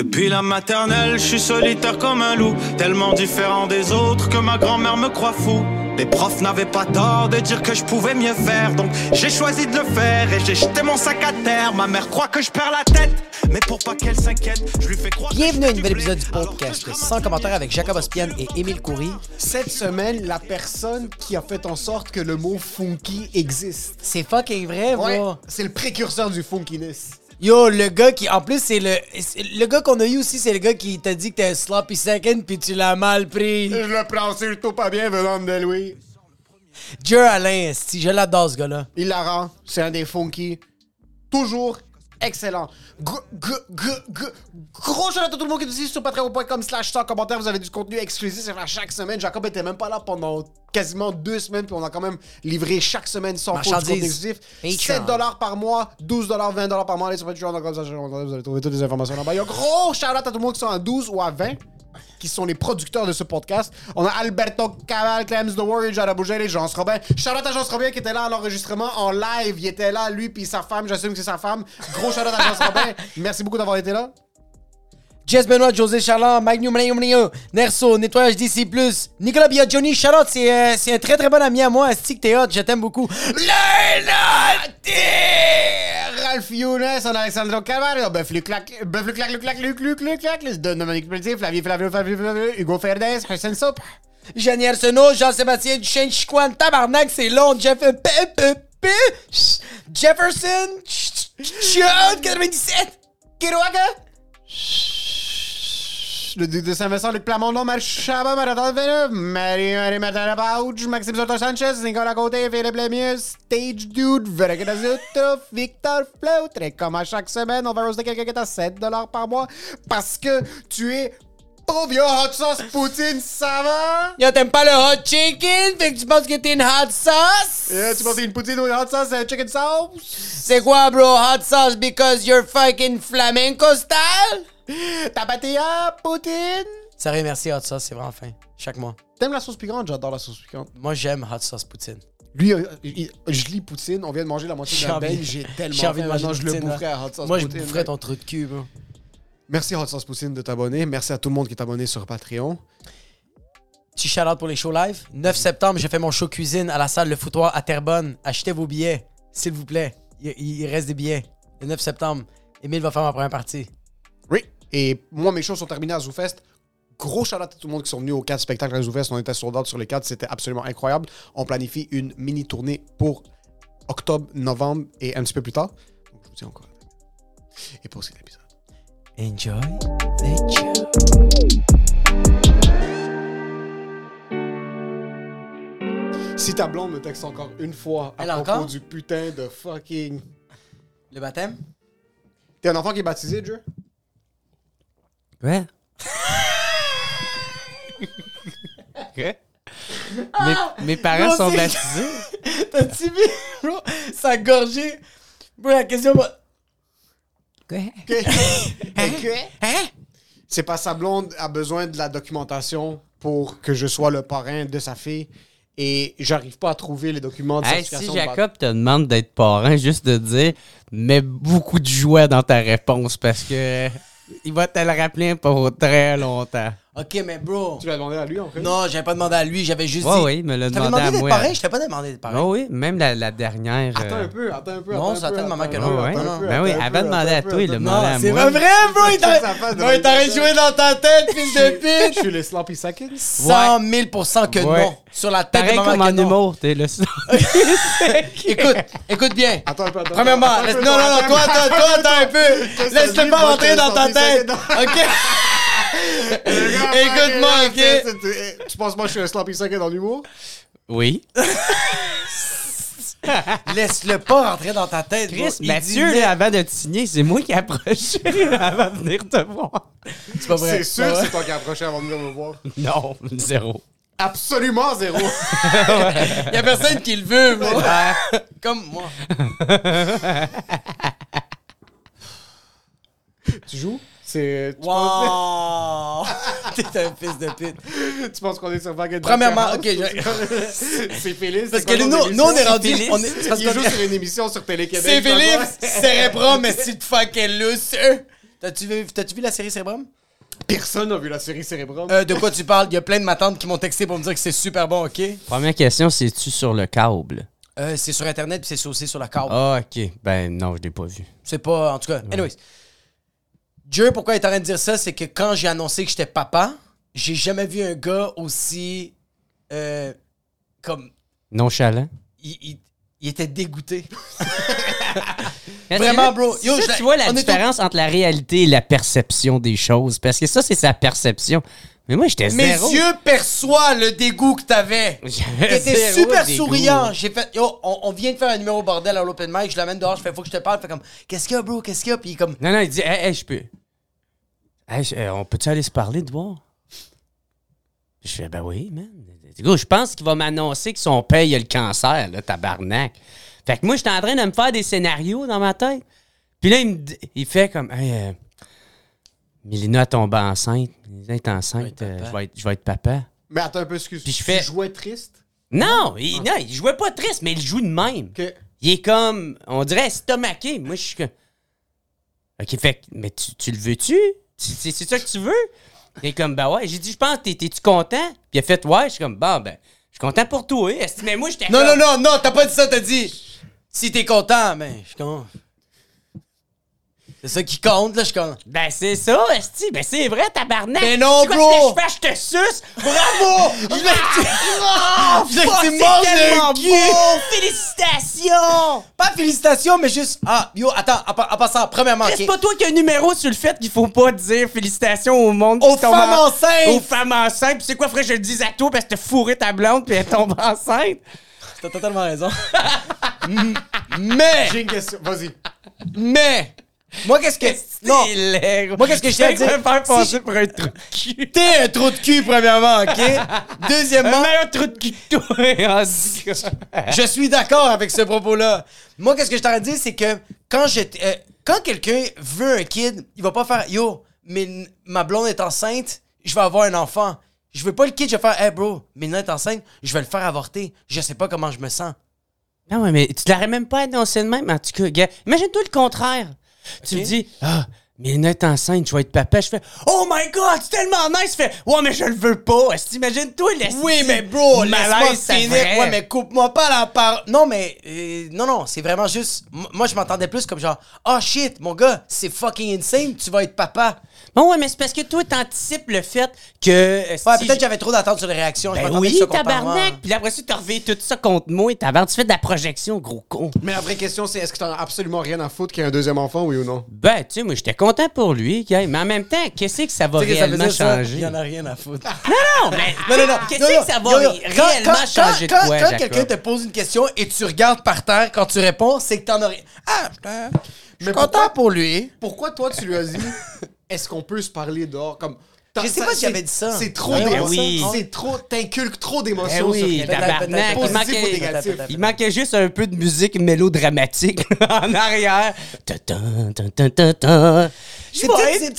Depuis la maternelle, je suis solitaire comme un loup, tellement différent des autres que ma grand-mère me croit fou. Les profs n'avaient pas tort de dire que je pouvais mieux faire, donc j'ai choisi de le faire et j'ai jeté mon sac à terre. Ma mère croit que je perds la tête, mais pour pas qu'elle s'inquiète, je lui fais croire. que Bienvenue à un nouvel épisode du podcast sans commentaire avec Jacob Ospian et Émile Coury. Cette semaine, la personne qui a fait en sorte que le mot funky existe. C'est fucking vrai, Ouais, bro. c'est le précurseur du funkiness. Yo, le gars qui, en plus, c'est le. Le gars qu'on a eu aussi, c'est le gars qui t'a dit que t'es sloppy second puis tu l'as mal pris. Je le prends surtout pas bien venant de lui. Alain, si je l'adore ce gars-là. Il la rend, c'est un des funky. Toujours excellent. Gr- gr- gr- gr- Gros shout à tout le monde qui est ici sur patreon.com slash sans commentaire. Vous avez du contenu exclusif à chaque semaine. Jacob était même pas là pendant quasiment deux semaines, puis on a quand même livré chaque semaine sans faute du Marchandises. contenu exclusif. Patreon. 7 dollars par mois, 12 dollars, 20 dollars par mois. Allez sur Patreon, comme ça, vous allez trouver toutes les informations là-bas. Il y a gros shout à tout le monde qui sont à 12 ou à 20 qui sont les producteurs de ce podcast. On a Alberto Caval, Clems The Warrior, Jara Bougel et Jean Robin. Charlotte à Jean Robin qui était là à l'enregistrement en live. Il était là, lui puis sa femme. J'assume que c'est sa femme. Gros Charlotte à Jean Robin. Merci beaucoup d'avoir été là. Jess Benoît, José Charland, Magnum Nerso, Nettoyage DC+, Nicolas Biaggioni, Charlotte, c'est euh, c'est un très très bon ami à moi. T'es hot, je t'aime beaucoup. Ralph Younes, on a Alessandro Cavallo, Buff Luc Clac, Buff Luc Clac, Luc Clac, Luc Luc Luc Clac, les deux Dominique Pelletier, Flavie Flavio, Flavio, Flavio, Hugo Ferdes, Hussein Soup. Jenny Arsenault, Jean-Sébastien Duchesne, Chicoine, Tabarnak, c'est long, Jeff... Jefferson, Chud, 97, Kiroaga. Le duc de Saint-Vincent, Luc Plamondon, Marc Chabat, Marathon Villeneuve, Marie-Marie Martin Pauge, Maxime Soto Sanchez, Nicolas Côté, Philippe Lemieux, Stage Dude, Véronique Dazuto, Victor Fleutre. Et comme à chaque semaine, on va roaster quelqu'un qui est à 7 par mois parce que tu es pauvre. Yo, hot sauce poutine, ça va? Yo, t'aimes pas le hot chicken? Fait que tu penses que t'es une hot sauce? Euh, tu penses que une poutine ou une hot sauce, euh, chicken sauce? C'est quoi, bro? Hot sauce? Because you're fucking flamenco style? Tapatilla, poutine? Sérieux, merci, hot sauce, c'est vraiment fin. Chaque mois. T'aimes la sauce piquante? J'adore la sauce piquante. Moi, j'aime hot sauce poutine. Lui, euh, il- je lis poutine, on vient de manger la moitié J'ai d'un envie- beignet, j'ai tellement J'ai envie faim, de manger maintenant, une je le poutine, boufferais à Hot Sauce Moi, je Poutine, boufferais mec. ton trou de cul, bro. Merci Hot Sauce Poutine de t'abonner. Merci à tout le monde qui est abonné sur Patreon. Petit shout-out pour les shows live. 9 septembre, j'ai fait mon show cuisine à la salle Le Foutoir à Terrebonne. Achetez vos billets, s'il vous plaît. Il, il reste des billets. Le 9 septembre, Émile va faire ma première partie. Et moi, mes shows sont terminés à ZooFest. Gros shout à tout le monde qui sont venus aux quatre spectacles à ZooFest. On était sold out sur les quatre. C'était absolument incroyable. On planifie une mini tournée pour octobre, novembre et un petit peu plus tard. Donc, je vous dis encore. Et pour cet épisode. Enjoy the show. Si ta blonde me texte encore une fois à Elle propos encore? du putain de fucking. Le baptême? T'es un enfant qui est baptisé, Joe? Ouais. Mes, mes parents sont baptisés. T'as-tu vu, bro? Ça a gorgé. Bro, la question va... Hein? C'est pas sa blonde a besoin de la documentation pour que je sois le parrain de sa fille et j'arrive pas à trouver les documents de Hey, si de. Jacob te demande d'être parrain, juste de dire, mets beaucoup de joie dans ta réponse parce que il va te le rappeler pour très longtemps. Ok, mais bro... Tu l'as demandé à lui en fait? Non, j'avais pas demandé à lui, j'avais juste Ouais, dit... oui, il me l'a demandé demandé à moi. pareil? Je t'ai pas demandé d'être pareil. Oh oui, même la, la dernière. Attends euh, un peu, attends un peu. Non, ça un peu, a tellement attends que un non, ouais. attends un peu, Ben oui, attends un avant peu, de demander attends à toi, il le peu. demandait à Non, c'est moi. pas vrai, bro! Il t'aurait la- joué dans ta tête, fils de pute! Je suis les sloppy seconds. 100 000 que Ouais. non. Sur la tête de maman comme en humour, t'es le Écoute, écoute bien. Attends un peu, attends Premièrement, non, non, non, toi, attends toi, un peu. Laisse-le pas rentrer dans ta sloppy tête. OK? Écoute-moi, OK? Tu penses moi je suis un sloppy second en humour Oui. Laisse-le pas rentrer dans ta tête. Chris, Il Mathieu, dit- là, avant de te signer, c'est moi qui ai approché avant de venir te voir. C'est pas vrai. C'est sûr que c'est toi qui as approché avant de venir me voir. Non, zéro. Absolument zéro. Il y a personne qui le veut, bro. Comme moi. tu joues? C'est. Penses... Wow! T'es un fils de pute. tu penses qu'on est sur Baguette Premièrement, ok? C'est Félix. Parce c'est que nous, on est rendu. Philippe. On est, c'est parce Il qu'on joue sur une émission sur Télé-Québec. C'est Philippe, cérébrum, mais si tu fucking loose. T'as-tu vu, t'as-tu vu la série Cérébrum? Personne n'a vu la série Cérébrum. Euh, de quoi tu parles? Il y a plein de ma tante qui m'ont texté pour me dire que c'est super bon, ok? Première question, c'est-tu sur le câble? Euh, c'est sur Internet puis c'est aussi sur la carte. Ah, ok. Ben non, je l'ai pas vu. C'est pas. En tout cas, anyways. Dieu, pourquoi il est en train de dire ça? C'est que quand j'ai annoncé que j'étais papa, j'ai jamais vu un gars aussi. euh, comme. Nonchalant? Il, il- il était dégoûté. Vraiment, bro. Yo, ça, je la- tu vois la différence entre la réalité et la perception des choses. Parce que ça, c'est sa perception. Mais moi, j'étais Mes zéro. yeux perçoivent le dégoût que t'avais. T'étais super dégoût. souriant. J'ai fait, yo, on, on vient de faire un numéro bordel à l'open mic. Je l'amène dehors. Je fais, faut que je te parle. Fait comme, qu'est-ce qu'il y a, bro? Qu'est-ce qu'il y a? Puis il est comme, Non, non, il dit, hey, hey, je peux. Hey, je- euh, on peut-tu aller se parler de voir? Je fais, ben oui, man. Je pense qu'il va m'annoncer que son père il a le cancer, là, tabarnak. Fait que moi, j'étais en train de me faire des scénarios dans ma tête. Puis là, il me il fait comme, hey, euh, Mélina a tombé enceinte. Mélina est enceinte. Je vais être euh, papa. je, vais être, je vais être papa. Mais attends un peu, excuse. Puis je Tu fais- jouais triste? Non, il, non, il jouait pas triste, mais il joue de même. Que... Il est comme, on dirait estomaqué. Moi, je suis comme. Ok, fait que- mais tu, tu le veux-tu? Tu- C'est c'est ça que tu veux? Il est comme, ben ouais. J'ai dit, je pense, t'es- t'es-tu content? Puis il a fait, ouais. Je suis comme, bon, ben, je suis content pour toi. Est-ce- Mais moi, j'étais non, comme- non, non, non, t'as pas dit ça. T'as dit, si t'es content, mais je suis content. C'est ça qui compte, là. Je suis content. Ben, c'est ça, Esti. Ben, c'est vrai, tabarnak. Mais non, quoi bro. que je fais? Je te suce? Bravo! Je voulais que tu- Oh, tu c'est manges tellement le cul. beau. Félicitations! Pas félicitations, mais juste. Ah, yo, attends, en, pa- en passant, premièrement. C'est pas toi qui as un numéro sur le fait qu'il faut pas dire félicitations au monde Aux qui tombe femmes en- enceintes. Aux femmes enceintes. Puis c'est quoi, frère, je le dis à toi parce que t'as fourré ta blonde puis elle tombe enceinte? T'as totalement raison. mais, J'ai une question. Vas-y. mais, moi, qu'est-ce que. Non. Moi, qu'est-ce que je vais dire? me faire passer Si- pour un trou de cul. t'es un trou de cul, premièrement, ok? Un Deuxièmement, meilleur trou de cul que toi, je suis d'accord avec ce propos-là. Moi, qu'est-ce que je t'aurais dit, c'est que quand je. euh, quand quelqu'un veut un kid, il va pas faire Yo, mais ma blonde est enceinte, je vais avoir un enfant. Je veux pas le kid, je vais faire Hey bro, Mélina est enceinte, je vais le faire avorter. Je sais pas comment je me sens. Non, ouais, mais tu l'aurais même pas annoncé de même. En tout cas, gars, imagine-toi le contraire. Tu me dis, ah, mais est enceinte, je vais être papa. Je fais, oh my god, c'est tellement nice. Je fais, ouais, mais je le veux pas. Est-ce que Imagine-toi, laisse Oui, mais bro, laisse-moi finir. Ouais, mais coupe-moi pas la parole. Non, mais euh, non, non, c'est vraiment juste. Moi, je m'entendais plus comme genre, oh shit, mon gars, c'est fucking insane, tu vas être papa. Bon, ouais, mais c'est parce que toi, t'anticipes le fait que. euh, Ouais, si peut-être que j'avais trop d'attentes sur les réactions. je Ben m'attendais oui, tabarnak. Puis après ça, tu reviens tout ça contre moi. Tabarnak, tu fais de la projection, gros con. Mais la vraie question, c'est est-ce que t'en as absolument rien à foutre qu'il y ait un deuxième enfant, oui ou non? Ben, tu sais, moi, j'étais content pour lui, gars. Mais en même temps, qu'est-ce que ça va Tu sais que ça veut réellement dire ça? changer? Il y en a rien à foutre. Non, mais. Non, non, non. Qu'est-ce non, non. que ça va Yo, yo, ré- quand- réellement quand- changer quand- de quoi, Quand Jacob? quelqu'un te pose une question et tu regardes par terre quand tu réponds, c'est que t'en as rien. Ah, putain. Je suis Mais content pourquoi- pour lui. Pourquoi toi, tu lui as dit? est-ce qu'on peut se parler dehors? Comme, Je sais ça- pas si c'est- j'avais dit ça. C'est trop Ouais, d'émotions. oui. C'est trop. T'inculques trop Eh d'émotions oui, tabarnak. Il manquait, il manquait juste un peu de musique mélodramatique en arrière. C'est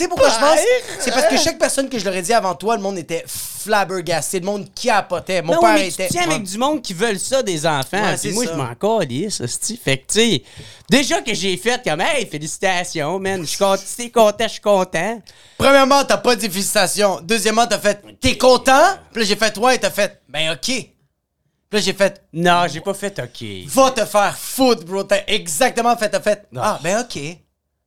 pourquoi je pense? C'est parce que chaque personne que je leur ai dit avant toi, le monde était flabbergasté, le monde capotait. Mon Non, père mais était. tu tiens avec du monde qui veulent ça des enfants. Ouais, Puis c'est moi, ça. je m'en calisse, hostie. Fait que, tu sais, déjà que j'ai fait comme, hey, félicitations, man. Je suis content, si t'es content, je suis content. Premièrement, t'as pas dit félicitations. Deuxièmement, t'as fait T'es content? Puis là, j'ai fait Ouais, t'as fait Ben ok. Puis là, j'ai fait Non, j'ai pas fait OK. Va te faire foutre, bro. T'as exactement fait, t'as fait Ah, ben ok.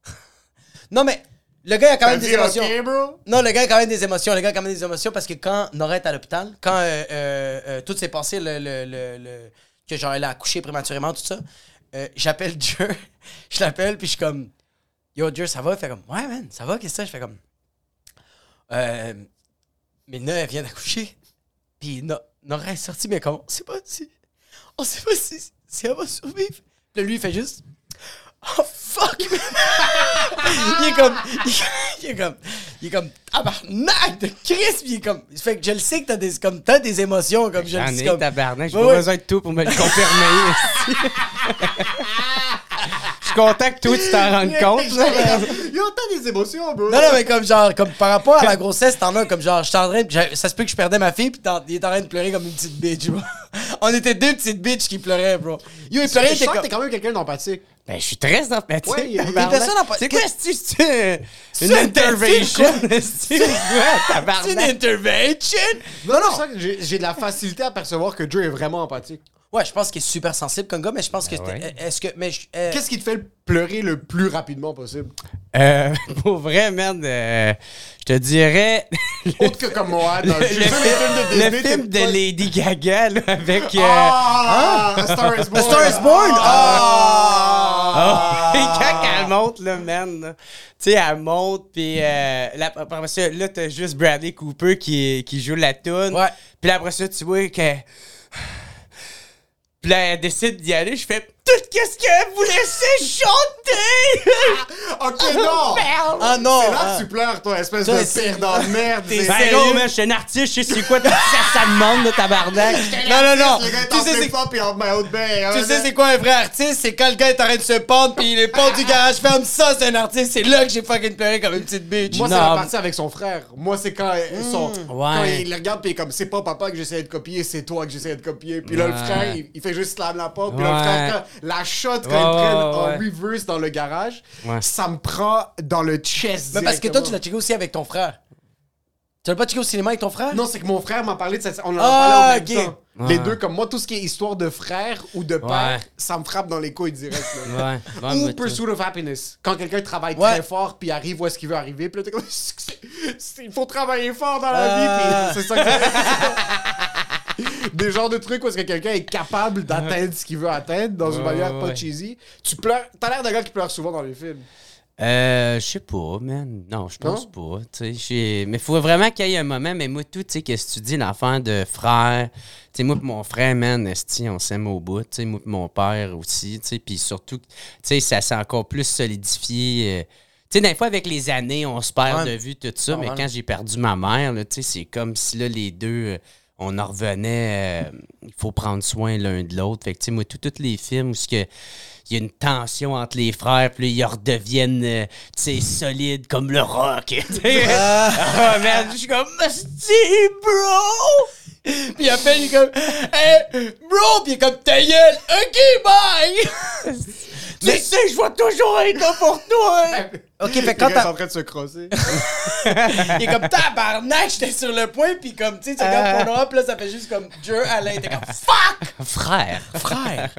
non, mais le gars, il a quand même des émotions. Bro? Non, le gars a quand même des émotions. Le gars a quand même des émotions parce que quand Nora est à l'hôpital, quand euh, euh, euh, tout s'est passé, le, le, le, le- que genre elle a accouché prématurément, tout ça, euh, j'appelle Dieu. je l'appelle, puis je suis comme Yo, Dieu, ça va? Il fait comme Ouais, man, ça va, qu'est-ce que c'est? Je fais comme Euh. Mélina, elle vient d'accoucher. Puis No- Nora est sortie, mais comme on sait pas si. On sait pas si, si elle va survivre. Puis là, lui, il fait juste Oh fuck! il est comme. Il, il est comme. Il est comme. Tabarnak de Christ! Puis il est comme. Fait que je le sais que t'as des, comme, t'as des émotions, comme je le sais. ai, Comme, tabarnak. J'ai Ouais, pas ouais. besoin de tout pour me le confirmer. Je suis content que toi, tu t'en rendes compte. là. Yo, t'as des émotions, bro. Non, non, mais comme genre, comme par rapport à la grossesse, t'en as comme genre, je suis en train de- j'a- Ça se peut que je perdais ma fille, pis t'en- il est en train de pleurer comme une petite bitch, bro. On était deux petites bitches qui pleuraient, bro. Yo, il pleurait, il comme. t'es quand même quelqu'un d'empathique. Ben, je suis très empathique. Ouais, il y a des tabarnak. personnes empa- C'est quoi, c'est c'est une intervention? C'est quoi, une intervention! Non, non. ça que J'ai j'ai de la facilité à percevoir que Joe est vraiment empathique. Ouais, je pense qu'il est super sensible comme gars, mais je pense que. Ben ouais. Est-ce que. Mais. je- euh, Qu'est-ce qui te fait pleurer le plus rapidement possible? Euh, pour vrai, merde, euh, je te dirais. Autre que comme moi, dans le, de le film de Lady Gaga, là, avec. euh, Ah! A Star is Born! A Star is Born! Ah! Ah! quand elle monte, là, man, là, tu sais, elle monte, puis euh, après ça, là, t'as juste Bradley Cooper qui, qui joue la tune. Ouais. Puis là, après ça, tu vois que. Puis là, elle décide d'y aller, je fais tout qu'est-ce qu'elle vous laissez chanter! Ok, non! Ah non! C'est là ah. que tu pleures, toi, espèce Toi, de c'est- perdant de merde. T'es Ben sérieux? non, man, je suis un artiste, je sais c'est quoi ça, ça demande, de tabarnak. Non, non, non! Le gars est Tu en sais, c'est flip-flop et en maillot de bain. Tu sais, c'est quoi un vrai artiste? C'est quand le gars est en train de se pendre, puis les portes du garage ferment. Ça, c'est un artiste. C'est là que j'ai fucking pleuré comme une petite bitch. Moi, c'est Non. la partie avec son frère. Moi, c'est quand, euh, son, quand Ouais. il le regarde, puis il est comme, c'est pas papa que j'essayais de copier, c'est toi que j'essayais de copier. Puis là, le Ouais. frère, il, il fait juste slam la porte. Puis là, le Ouais. frère, quand- la shot, quand ils prennent ouais, en reverse dans le garage, Ouais. ça me prend dans le chest. Mais parce que toi, tu l'as checké aussi avec ton frère. Tu l'as pas checké au cinéma avec ton frère? Non, c'est que mon frère m'a parlé de ça. On en a Ah, parlé en même temps. Ouais. Les deux, comme moi, tout ce qui est histoire de frère ou de père, Ouais. ça me frappe dans les couilles direct. là. Ouais, ouais, Ou Pursuit of Happiness. Quand quelqu'un travaille Ouais. très fort puis arrive où est-ce qu'il veut arriver, puis là, t'es comme. Il faut travailler fort dans la Ah. vie, puis c'est ça que Des genres de trucs où est-ce que quelqu'un est capable d'atteindre ce qu'il veut atteindre dans une manière pas cheesy. Tu pleures. T'as l'air d'un gars qui pleure souvent dans les films. Euh, je sais pas, man. Non, je pense pas. Tu sais, j'ai- mais faut vraiment qu'il y ait un moment. Mais moi, tout, tu sais, qu'est-ce que tu dis, l'enfant de frère. Tu sais, moi pis mon frère, man, esti, on s'aime au bout. Tu sais, moi pis mon père aussi. Tu sais, puis surtout, tu sais, ça s'est encore plus solidifié. euh, tu sais, des fois, avec les années, on se perd Ouais. de vue tout ça. Mais quand j'ai perdu ma mère, tu sais, c'est comme si là, les deux, euh, on en revenait. euh, Il faut prendre soin l'un de l'autre. Fait que, tu sais, moi, tous les films où il y a une tension entre les frères, puis ils redeviennent, euh, tu sais, solides comme le rock. ah, man, je suis comme, Asti, bro! Puis après, il est comme, hey, bro! Puis il est comme, ta gueule! Ok, bye! Tu sais, je vais toujours être là pour toi! ok, fait Quand t'es en train de se crosser. Il est comme, tabarnak, j'étais sur le point, puis comme, tu sais, tu regardes Pornhub, puis là, ça fait juste comme, Dieu, Alain, t'es comme, fuck! Frère! Frère!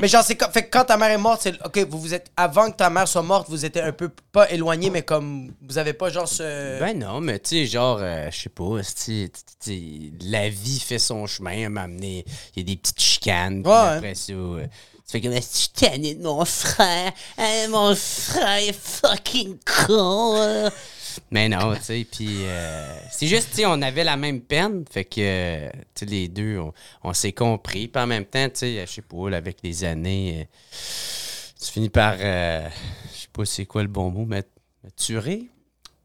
mais genre, c'est comme, fait que quand ta mère est morte, c'est, ok, vous vous êtes, avant que ta mère soit morte, vous étiez un peu, pas éloigné, mais comme, vous avez pas genre ce. Ben non, mais tu sais, genre, euh, je sais pas, esti, tu sais, la vie fait son chemin, elle m'a amené, il y a des petites chicanes, Ouais. après ça, euh, tu fais comme, je suis mon frère, Hein, mon frère est fucking con. Mais non, tu sais, puis euh, c'est juste, tu sais, on avait la même peine, fait que, tu sais, les deux, on, s'est compris, puis en même temps, tu sais, je sais pas, avec les années, euh, tu finis par, euh, je sais pas c'est quoi le bon mot, mat- maturer?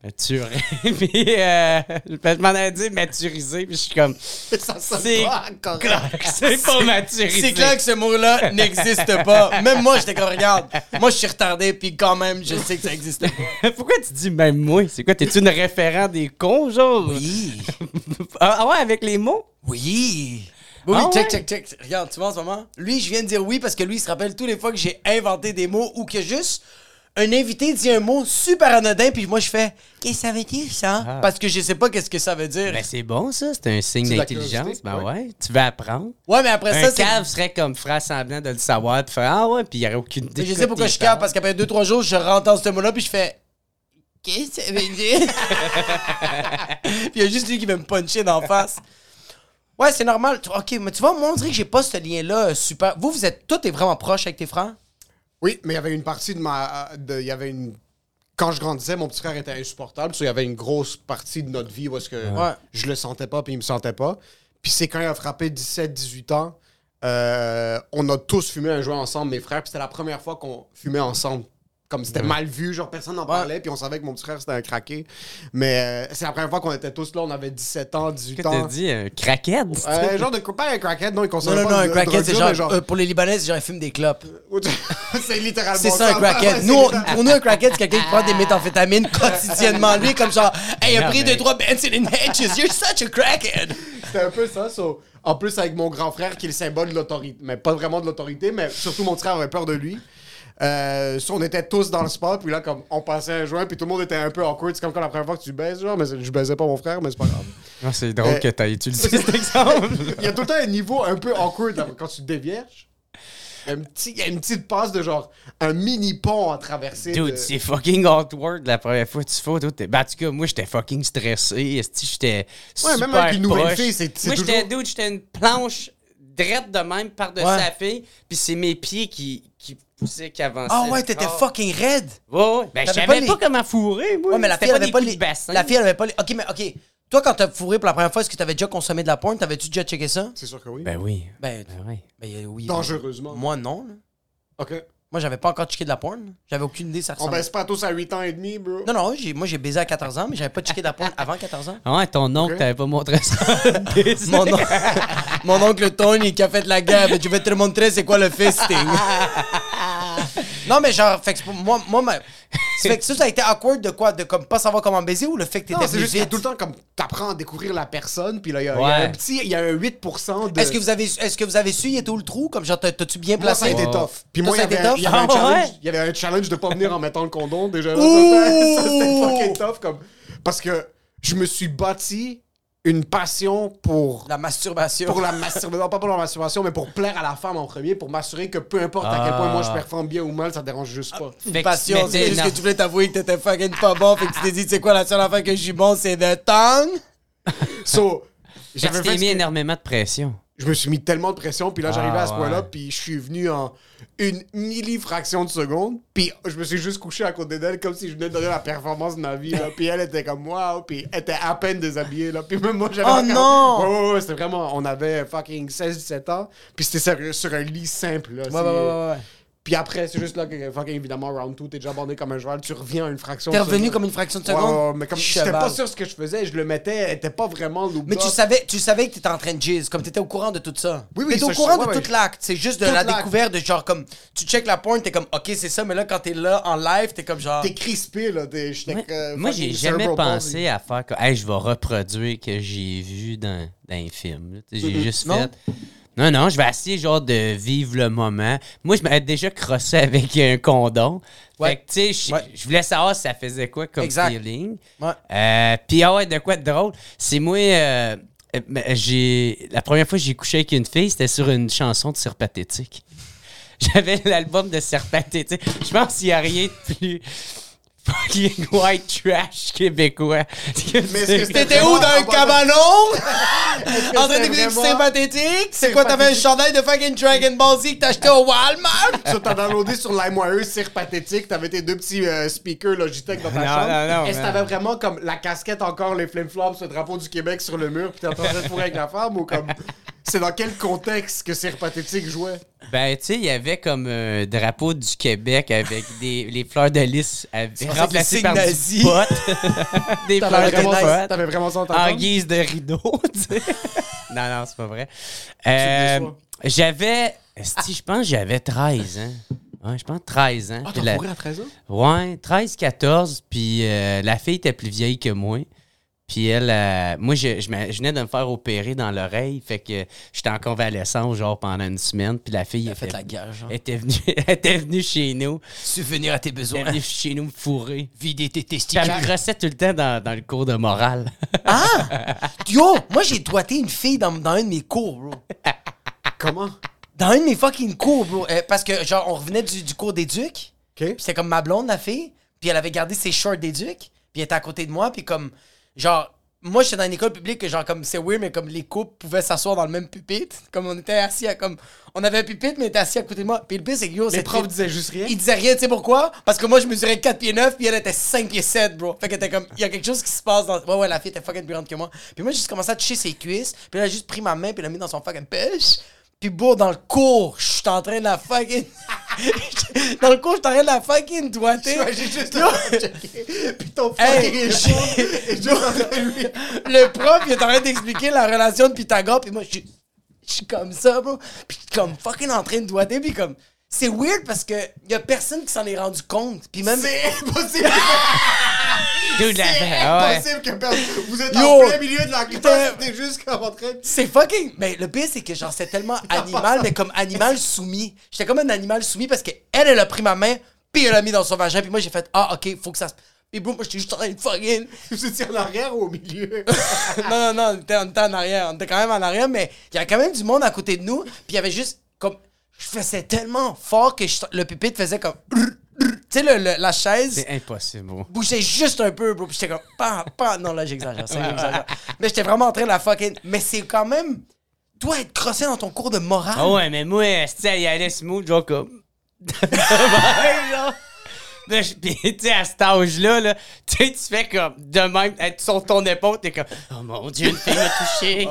Maturer, puis euh, je m'en ai dit maturiser, puis je suis comme, ça c'est pas correct. clair que c'est pas maturiser. C'est clair que ce mot-là n'existe pas. Même moi, j'étais comme, regarde, moi, je suis retardé, puis quand même, je sais que ça existe pas. Pourquoi tu dis même moi? C'est quoi, t'es-tu une référent des cons, genre? Oui. Ah, ah ouais, avec les mots? Oui. Oui, Ah check, ouais? check, check. Regarde, tu vois en ce moment? Lui, je viens de dire oui parce que lui, il se rappelle toutes les fois que j'ai inventé des mots ou que juste un invité dit un mot super anodin, puis moi, je fais Qu'est-ce que ça veut dire, ça? Ah. Parce que je sais pas qu'est-ce que ça veut dire. Ben c'est bon ça, c'est un signe d'intelligence. Ben ouais. ouais, tu veux apprendre. ouais, mais après un ça, c'est. cave serait comme frère semblant de le savoir, puis faire Ah ouais, puis il n'y aurait aucune idée. Je sais pourquoi je parles. parce qu'après 2-3 jours, je rentre dans ce mot-là, puis je fais Qu'est-ce que ça veut dire? puis il y a juste lui qui veut me puncher d'en face. Ouais, c'est normal. Tu- Ok, mais tu vois, moi, on dirait que j'ai pas ce lien-là euh, super. Vous, vous êtes. Toi, t'es vraiment proche avec tes frères? Oui, mais il y avait une partie de ma. de- Il y avait une. Quand je grandissais, mon petit frère était insupportable. Il y avait une grosse partie de notre vie où est-ce que Ouais. je le sentais pas puis il me sentait pas. Puis c'est quand il a frappé 17-18 ans, euh, on a tous fumé un joint ensemble, mes frères. Puis c'était la première fois qu'on fumait ensemble. Comme c'était mal vu, genre personne n'en parlait. Puis on savait que mon petit frère c'était un craqué. Mais euh, c'est la première fois qu'on était tous là. On avait 17 ans, 18 Qu'est-ce que t'as ans. dit, un crackhead? Euh, genre de pas un crackhead, non, il Non, consommait non, pas non, un crackhead, drogue c'est genre. euh, pour les Libanais, c'est genre, ils fument des clopes. c'est littéralement C'est ça, un c'est Nous, on- littéralement- pour nous, un crackhead, c'est quelqu'un qui prend des méthamphétamines quotidiennement. Lui, comme genre, hey, a Non, pris mais- deux, trois Benson Hedges, you're such a crackhead. C'était un peu ça. so, en plus, avec mon grand frère qui est le symbole de l'autorité. Mais pas vraiment de l'autorité, mais surtout mon frère avait peur de lui. Euh, on était tous dans le spot, puis là, comme on passait un joint, puis tout le monde était un peu awkward. C'est comme quand la première fois que tu baises, genre, mais je baisais pas mon frère, mais c'est pas grave. Ah, c'est drôle Euh, que t'as utilisé cet exemple. Il y a tout le temps un niveau un peu awkward quand tu te dévierges. Il y a, une petite passe de genre un mini pont à traverser. Dude, de- c'est fucking awkward la première fois que tu fais. Dude, ben, en tout cas, moi, j'étais fucking stressé. J'étais Ouais, même avec une nouvelle proche. fille, c'est- c'est Moi, j'étais toujours- dude, j'étais une planche drette de même par-dessus Ouais. la fille, puis c'est mes pieds qui, qui qui. Ah ouais, t'étais fucking raide. Ouais, ouais. Ben, je T'avais savais pas pas, comment fourrer, moi. Ouais, mais la fille, elle avait des pas les. La fille, elle avait pas les. Ok, mais ok. Toi, quand t'as fourré pour la première fois, est-ce que t'avais déjà consommé de la porn? T'avais-tu déjà checké ça? C'est sûr que oui. Ben oui. Ben, Ben oui. ben, oui. Dangereusement. Moi, non. là. Ok. Moi, j'avais pas encore checké de la porn. J'avais aucune idée, ça On ressemble. baisse pas tous à 8 ans et demi, bro. Non, non, j'ai- moi, j'ai baisé à 14 ans, mais j'avais pas checké de la porn avant 14 ans. Ah ouais, ton oncle Ok. t'avait pas montré ça. Mon, on- Mon oncle Tony qui a fait la guerre, mais je vais te montrer c'est quoi le fisting. non, mais genre, fait que moi, moi ma- ça fait que ça, ça a été awkward de quoi De comme pas savoir comment baiser ou le fait que Non, t'étais c'est juste y a tout le temps comme t'apprends à découvrir la personne, puis là, il y a, y un petit, il y a un 8% de. Est-ce que vous avez est-ce que vous avez su il était où le trou? Comme genre t'as- t'as-tu bien Moi, ça a placé? été tough. Puis moi, il y avait, y avait un Ah challenge. ouais? Il y avait un challenge de pas venir en mettant le condom déjà. Là, ça, c'était- fucking tough. Comme... Parce que je me suis bâti une passion pour. La masturbation. Pour la masturbation, pas pour la masturbation, mais pour plaire à la femme en premier, pour m'assurer que peu importe à quel point moi je performe bien ou mal, ça dérange juste pas. Une Fait que passion, tu c'est juste que tu voulais t'avouer que t'étais fucking pas bon, fait que tu t'es dit, c'est quoi la seule affaire que je suis bon, c'est de tongue? So, j'avais fait mis que- énormément de pression. Je me suis mis tellement de pression, puis là j'arrivais Ah, à ce point-là, ouais. puis je suis venu en une millifraction de seconde, puis je me suis juste couché à côté d'elle comme si je venais de donner la performance de ma vie, là. puis elle était comme waouh, puis elle était à peine déshabillée, là. puis même moi j'avais. Oh encore- non! Ouais, ouais, ouais, c'était vraiment. On avait fucking 16-17 ans, puis c'était sur, sur un lit simple, là. Ouais, ouais, ouais, ouais. Puis après, c'est juste là que fucking évidemment, round 2, t'es déjà bandé comme un joueur, tu reviens à une fraction T'es revenu comme une fraction de seconde? ouais, ouais, mais comme j'étais pas sûr ce que je faisais, je le mettais, elle était pas vraiment looped Mais tu savais, tu savais que t'étais en train de jizz, comme t'étais au courant de tout ça. Oui, oui, T'étais au courant sais, de ouais, tout l'acte. C'est juste de la découverte de genre comme, tu check la porn, t'es comme, ok, c'est ça, mais là, quand t'es là en live, t'es comme genre. T'es crispé, là. T'es, Moi, que moi, j'ai jamais pensé à faire comme, hey, je vais reproduire que j'ai vu dans, dans un film. J'ai Mhm. juste Non? fait. Non, non, je vais essayer genre de vivre le moment. Moi, je m'avais déjà crossé avec un condom. Ouais. Fait que, tu sais, je- Ouais. je voulais savoir si ça faisait quoi comme Exact. feeling. Ouais. Euh, Puis, ah ouais, de quoi de drôle? C'est moi, euh, euh, mais j'ai. La première fois que j'ai couché avec une fille, c'était sur une chanson de Sir Pathétique. J'avais l'album de Sir Pathétique. Je pense qu'il n'y a rien de plus fucking white trash québécois. T'étais où dans un cabanon? en train d'écouter du sympathétique? C'est quoi, t'avais un chandail de fucking Dragon Ball Z que t'as acheté au Walmart? Ça, t'as downloadé sur LimeWire, c'est pathétique. T'avais tes deux petits euh, speakers Logitech dans ta Non, chambre. non, non, Est-ce que t'avais vraiment comme la casquette encore, les flip-flops, ce drapeau du Québec sur le mur, puis t'es en train de fourrer avec la femme ou comme. C'est dans quel contexte que c'est pathétique jouait? Ben, tu sais, il y avait comme un drapeau du Québec avec des, les fleurs de lys remplacées par signes du pot. des T'avais fleurs de vraiment, pot. t'avais vraiment ça en en guise de rideau, tu sais. non, non, c'est pas vrai. Euh, j'avais, esti, je pense j'avais 13 ans. Ouais, je pense 13 ans. Ah, t'as la- à 13 ans? Ouais, 13, 14, puis euh, la fille était plus vieille que moi. Puis elle, euh, moi, je, je, venais de me faire opérer dans l'oreille, fait que j'étais en convalescence, genre, pendant une semaine, puis la fille T'as fait était, la guerre, genre. était, venue, elle était venue chez nous, Subvenir à tes elle besoins. est venue chez nous me fourrer. Vider tes Puis testicules. elle me tout le temps dans, dans le cours de morale. Ah! Yo, moi j'ai doigté une fille dans, dans un de mes cours, bro. Comment? Dans un de mes fucking cours, bro. Euh, parce que, genre, on revenait du, du cours d'éduc. OK? Puis c'était comme ma blonde, la fille. Puis elle avait gardé ses shorts d'éduc. Puis elle était à côté de moi. Puis comme, genre, moi j'étais dans une école publique que, genre, comme, c'est weird, mais comme les couples pouvaient s'asseoir dans le même pupitre. Comme on était assis à, comme, on avait un pupitre, mais on était assis à côté de moi. Puis le pire, c'est que, yo, Les profs disaient juste rien. il disait rien, tu sais pourquoi? Parce que moi, je mesurais 4 pieds 9, puis elle était 5 pieds 7, bro. Fait qu'elle était comme, il y a quelque chose qui se passe dans. Ouais, ouais, la fille était fucking plus grande que moi. Puis moi, j'ai juste commencé à toucher ses cuisses, puis elle a juste pris ma main, puis elle l'a mis dans son fucking pêche. Puis, dans le cours, je suis en train de la fucking. dans le cours, je suis en train de la fucking doigter. J'ai juste. Puis ton Hey, fucking j'ai- est le prof, il est en train d'expliquer la relation de Pythagore, puis moi, je suis- je suis comme ça, bro. Puis comme fucking en train de doigter, puis comme. C'est weird parce que y a personne qui s'en est rendu compte. Puis même. C'est impossible! Dude, la- C'est ah impossible que personne. Vous êtes Yo. en plein milieu de la classe, t'es juste comme en train de. C'est fucking. Mais le pire, c'est que genre, c'était tellement animal, mais comme animal soumis. J'étais comme un animal soumis parce qu'elle, elle a pris ma main, puis elle l'a mis dans son vagin, puis moi, j'ai fait Ah, ok, faut que ça se. Puis bro, moi, j'étais juste en train de fucking. Vous étiez en arrière ou au milieu? non, non, non, on était, on était en arrière. On était quand même en arrière, mais il y avait quand même du monde à côté de nous, puis il y avait juste comme. Je faisais tellement fort que je- le pupitre faisait comme. Tu sais, la chaise C'est impossible, bro. bougeait juste un peu, bro. Puis j'étais comme, pas, pas. Non, là, j'exagère. Mais j'étais vraiment en train de la fucking. Mais c'est quand même. Toi, être crossé dans ton cours de morale. Ah ouais, mais moi, il allait smooth, genre comme. Je- Pis, tu sais, à cet âge-là, là, tu sais, tu fais comme de même, être sur ton épaule, t'es comme, oh mon dieu, une fille m'a touché.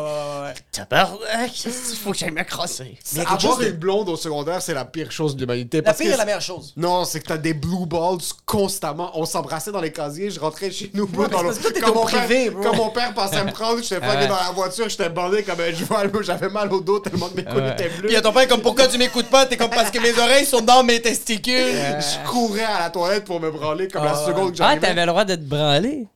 Tabarnak, qu'est-ce qu'il faut que j'aille me crosser. Mais il Avoir chose de- une blonde au secondaire, c'est la pire chose de l'humanité. La parce pire que est la meilleure chose. Non, c'est que t'as des blue balls constamment. On s'embrassait dans les casiers, je rentrais chez nous, bro. Dans le- quand mon père-. Quand mon père passait à me prendre, j'étais fucké Ouais. dans la voiture, j'étais bandé comme un. J'avais mal au dos tellement que mes coudes Ouais. étaient bleus. Puis il y a ton père comme pourquoi tu m'écoutes pas? T'es comme parce que mes oreilles sont dans mes testicules. Je courais à la pour me branler comme la Ah, seconde que Ah, j'arrivais. t'avais le droit de te branler?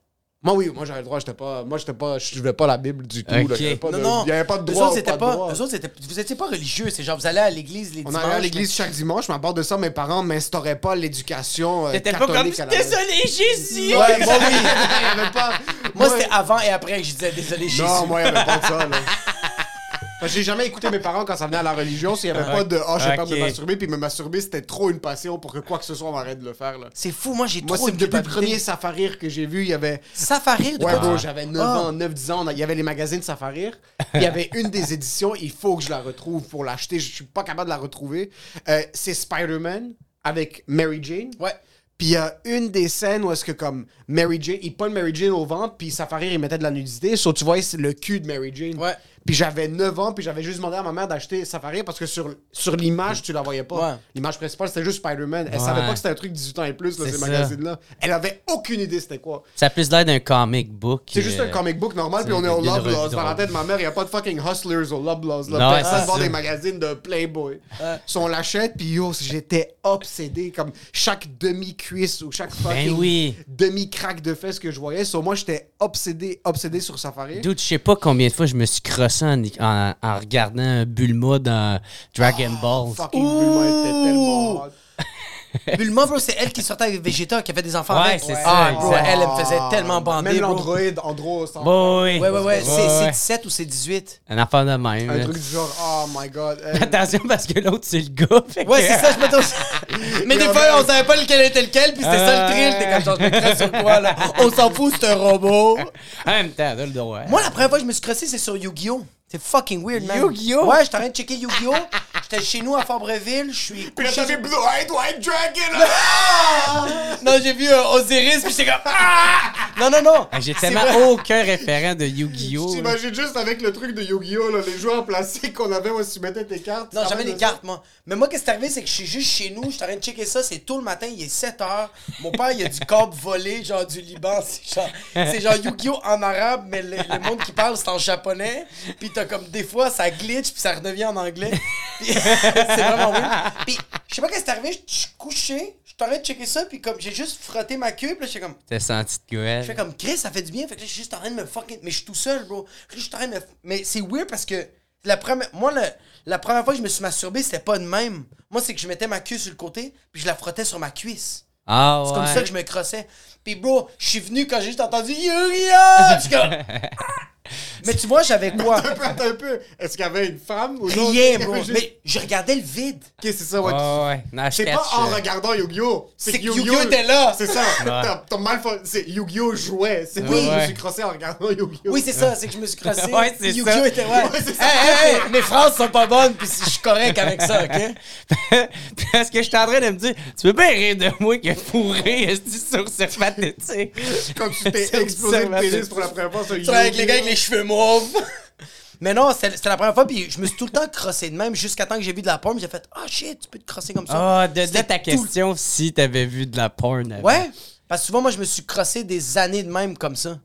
Moi, oui, moi j'avais le droit, j'étais pas. Moi, j'étais pas. Je suivais pas la Bible du tout. là. Ok. Il y avait pas de, Non, non. il y avait pas de Eux droit. autres, ou c'était pas de pas. droit. Eux autres, c'était. Vous étiez pas religieux. C'est genre, vous allez à l'église les On dimanches. allait à l'église chaque dimanche, mais à part de ça, mes parents m'instauraient pas l'éducation euh, T'étais pas comme, catholique à la maison. désolé, Jésus! Ouais, moi, oui. Il y avait pas. Moi, c'était avant et après que je disais désolé, Jésus. Non, moi, il n'y avait pas de ça, là. Parce que J'ai jamais écouté mes parents quand ça venait à la religion, s'il n'y avait pas de « Ah, j'ai peur de me masturber », puis me masturber, c'était trop une passion pour que quoi que ce soit, on arrête de le faire, là. C'est fou, moi, j'ai Moi, trop c'est de depuis le premier Safarir que j'ai vu, il y avait... Safarir de Ouais, quoi? bro, tu- j'avais 9 Ah. ans, 9-10 ans, il y avait les magazines Safarir. Il y avait une des éditions, il faut que je la retrouve pour l'acheter, je suis pas capable de la retrouver. Euh, c'est Spider-Man avec Mary Jane. Ouais. Puis il y a une des scènes où est-ce que comme Mary Jane, il pogne Mary Jane au ventre, puis Safarir, il mettait de la nudité. So, tu vois, c'est le cul de Mary Jane. Ouais. Puis j'avais 9 ans, puis j'avais juste demandé à ma mère d'acheter Safarir parce que sur, sur l'image, tu la voyais pas. Ouais. L'image principale, c'était juste Spider-Man. Elle Ouais. savait pas que c'était un truc 18 ans et plus, là, ces ça. magazines-là. Elle avait aucune idée c'était quoi. Ça a plus l'air d'un comic book. C'est juste un euh, comic book normal, puis on est au une Love revue Laws. Dans la tête de ma mère, il n'y a pas de fucking hustlers au Love Laws. Là. Non, ouais, c'est vend ça. des magazines de Playboy. So, on l'achète, puis yo, j'étais obsédé. Comme chaque demi-cuisse ou chaque fucking Ben oui. demi-craque de fesses que je voyais. So, moi, j'étais obsédé, obsédé sur Safari. Dude, je sais pas combien de fois je me suis crossé en, en- en regardant Bulma dans Dragon Ball. Fucking Bulma était tellement hot. Bulma, bro, c'est elle qui sortait avec Vegeta, qui avait des enfants Ouais, avec. c'est Ah, ça, bro, exact. elle, elle me faisait tellement bander, Même bro. l'android, Andro, sans- Bon, oui. Ouais, ouais, ouais. C'est c'est ouais. 17 ou c'est 18? Un enfant de même. Un là. truc du genre, oh my god. hey. Attention parce que l'autre, c'est le gars. fait Ouais, c'est ça, je m'étais aussi. Mais des fois, on savait pas lequel était lequel, puis c'était ça le thrill. T'es comme genre, je me crosse sur quoi, là? On s'en fout, c'est un robot. En même temps, t'as le droit. Moi, la première fois que je me suis crossé, c'est sur Yu-Gi-Oh! C'est fucking weird, man. Yu-Gi-Oh! Ouais, j'étais en train de checker Yu-Gi-Oh! J'étais chez nous à Fabreville, je suis. Puis là, t'avais sur- Blue White White Dragon. Non, j'ai vu euh, Osiris, puis j'étais comme. Ah! Non, non, non! Ah, J'ai tellement vrai. aucun référent de Yu-Gi-Oh! là. T'imagines juste avec le truc de Yu-Gi-Oh! là, les joueurs plastiques qu'on avait où tu mettais tes cartes. Non, ça jamais va les de cartes, moi. Mais moi, qu'est-ce qui est arrivé, c'est que je suis juste chez nous, je suis en train de checker ça, c'est tôt le matin, il est 7 heures. Mon père, il a du câble volé, genre du Liban. C'est genre, c'est genre Yu-Gi-Oh! en arabe, mais le, le monde qui parle, c'est en japonais. Puis t'as comme des fois, ça glitch, puis ça redevient en anglais. C'est vraiment weird. Puis je sais pas qu'est-ce qui est arrivé, je suis couché, je suis en train de checker ça, puis comme j'ai juste frotté ma queue, puis là, j'étais comme. T'as senti de Je fais quoi? comme Chris, ça fait du bien. Fait que là, je suis juste en train de me fucking. Mais je suis tout seul, bro. Je suis en train de me. Mais c'est weird parce que la première. Moi, le- la première fois que je me suis masturbé, c'était pas de même. Moi, c'est que je mettais ma queue sur le côté, puis je la frottais sur ma cuisse. Ah ouais. C'est comme ça que je me crossais. Puis, bro, je suis venu quand j'ai juste entendu Yuria! Je suis comme. Mais tu vois, j'avais quoi? Un peu, attends un peu. Est-ce qu'il y avait une femme ou non? Rien, bro. juste- Mais je regardais le vide. Ok, c'est ça, ouais. Ah ouais. Non, je C'est pas en euh, regardant Yu-Gi-Oh! C'est que Yu-Gi-Oh était là. C'est ça. T'as- T'as mal fait. C'est Yu-Gi-Oh! jouait. C'est Oui. oui. je me suis crossé en regardant Yu-Gi-Oh! Oui, c'est ça, c'est que je me suis crossé. Ouais, c'est Yu-Gi-Oh ça. était ouais. Ça. Hey, hey, hey, mes phrases sont pas bonnes, puis je suis correct avec ça, ok? Parce que je suis en train de me dire, tu peux bien rire de moi qui a fourré est-ce, sur ce mathétique. Comme tu t'es explosé le pénis pour la première fois sur Tu vois, avec les Yu-Gi-Oh! gars avec les cheveux mauves. Mais non, c'était la première fois, puis je me suis tout le temps crossé de même jusqu'à temps que j'ai vu de la porn, j'ai fait « Ah shit, tu peux te crosser comme ça. Ah, de, de ta le- question, si t'avais vu de la porn avant. Ouais, parce que souvent, moi, je me suis crossé des années de même comme ça.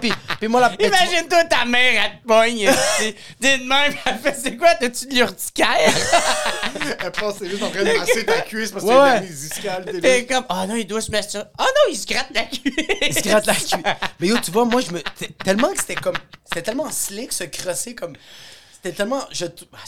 Puis, puis moi, la... Imagine-toi ta mère, elle te pogne. dis de même, elle fait c'est quoi, t'as-tu de l'urticaire? Elle pense c'est juste en train de masser ta cuisse parce que Ouais, c'est t'es comme, ah non, il doit se mettre ça. Ah non, il se gratte la cuisse. Il se gratte la cuisse. Mais yo, tu vois, moi, je me. Tellement que c'était comme. C'était tellement slick, se crosser comme. C'était tellement. Je... ah,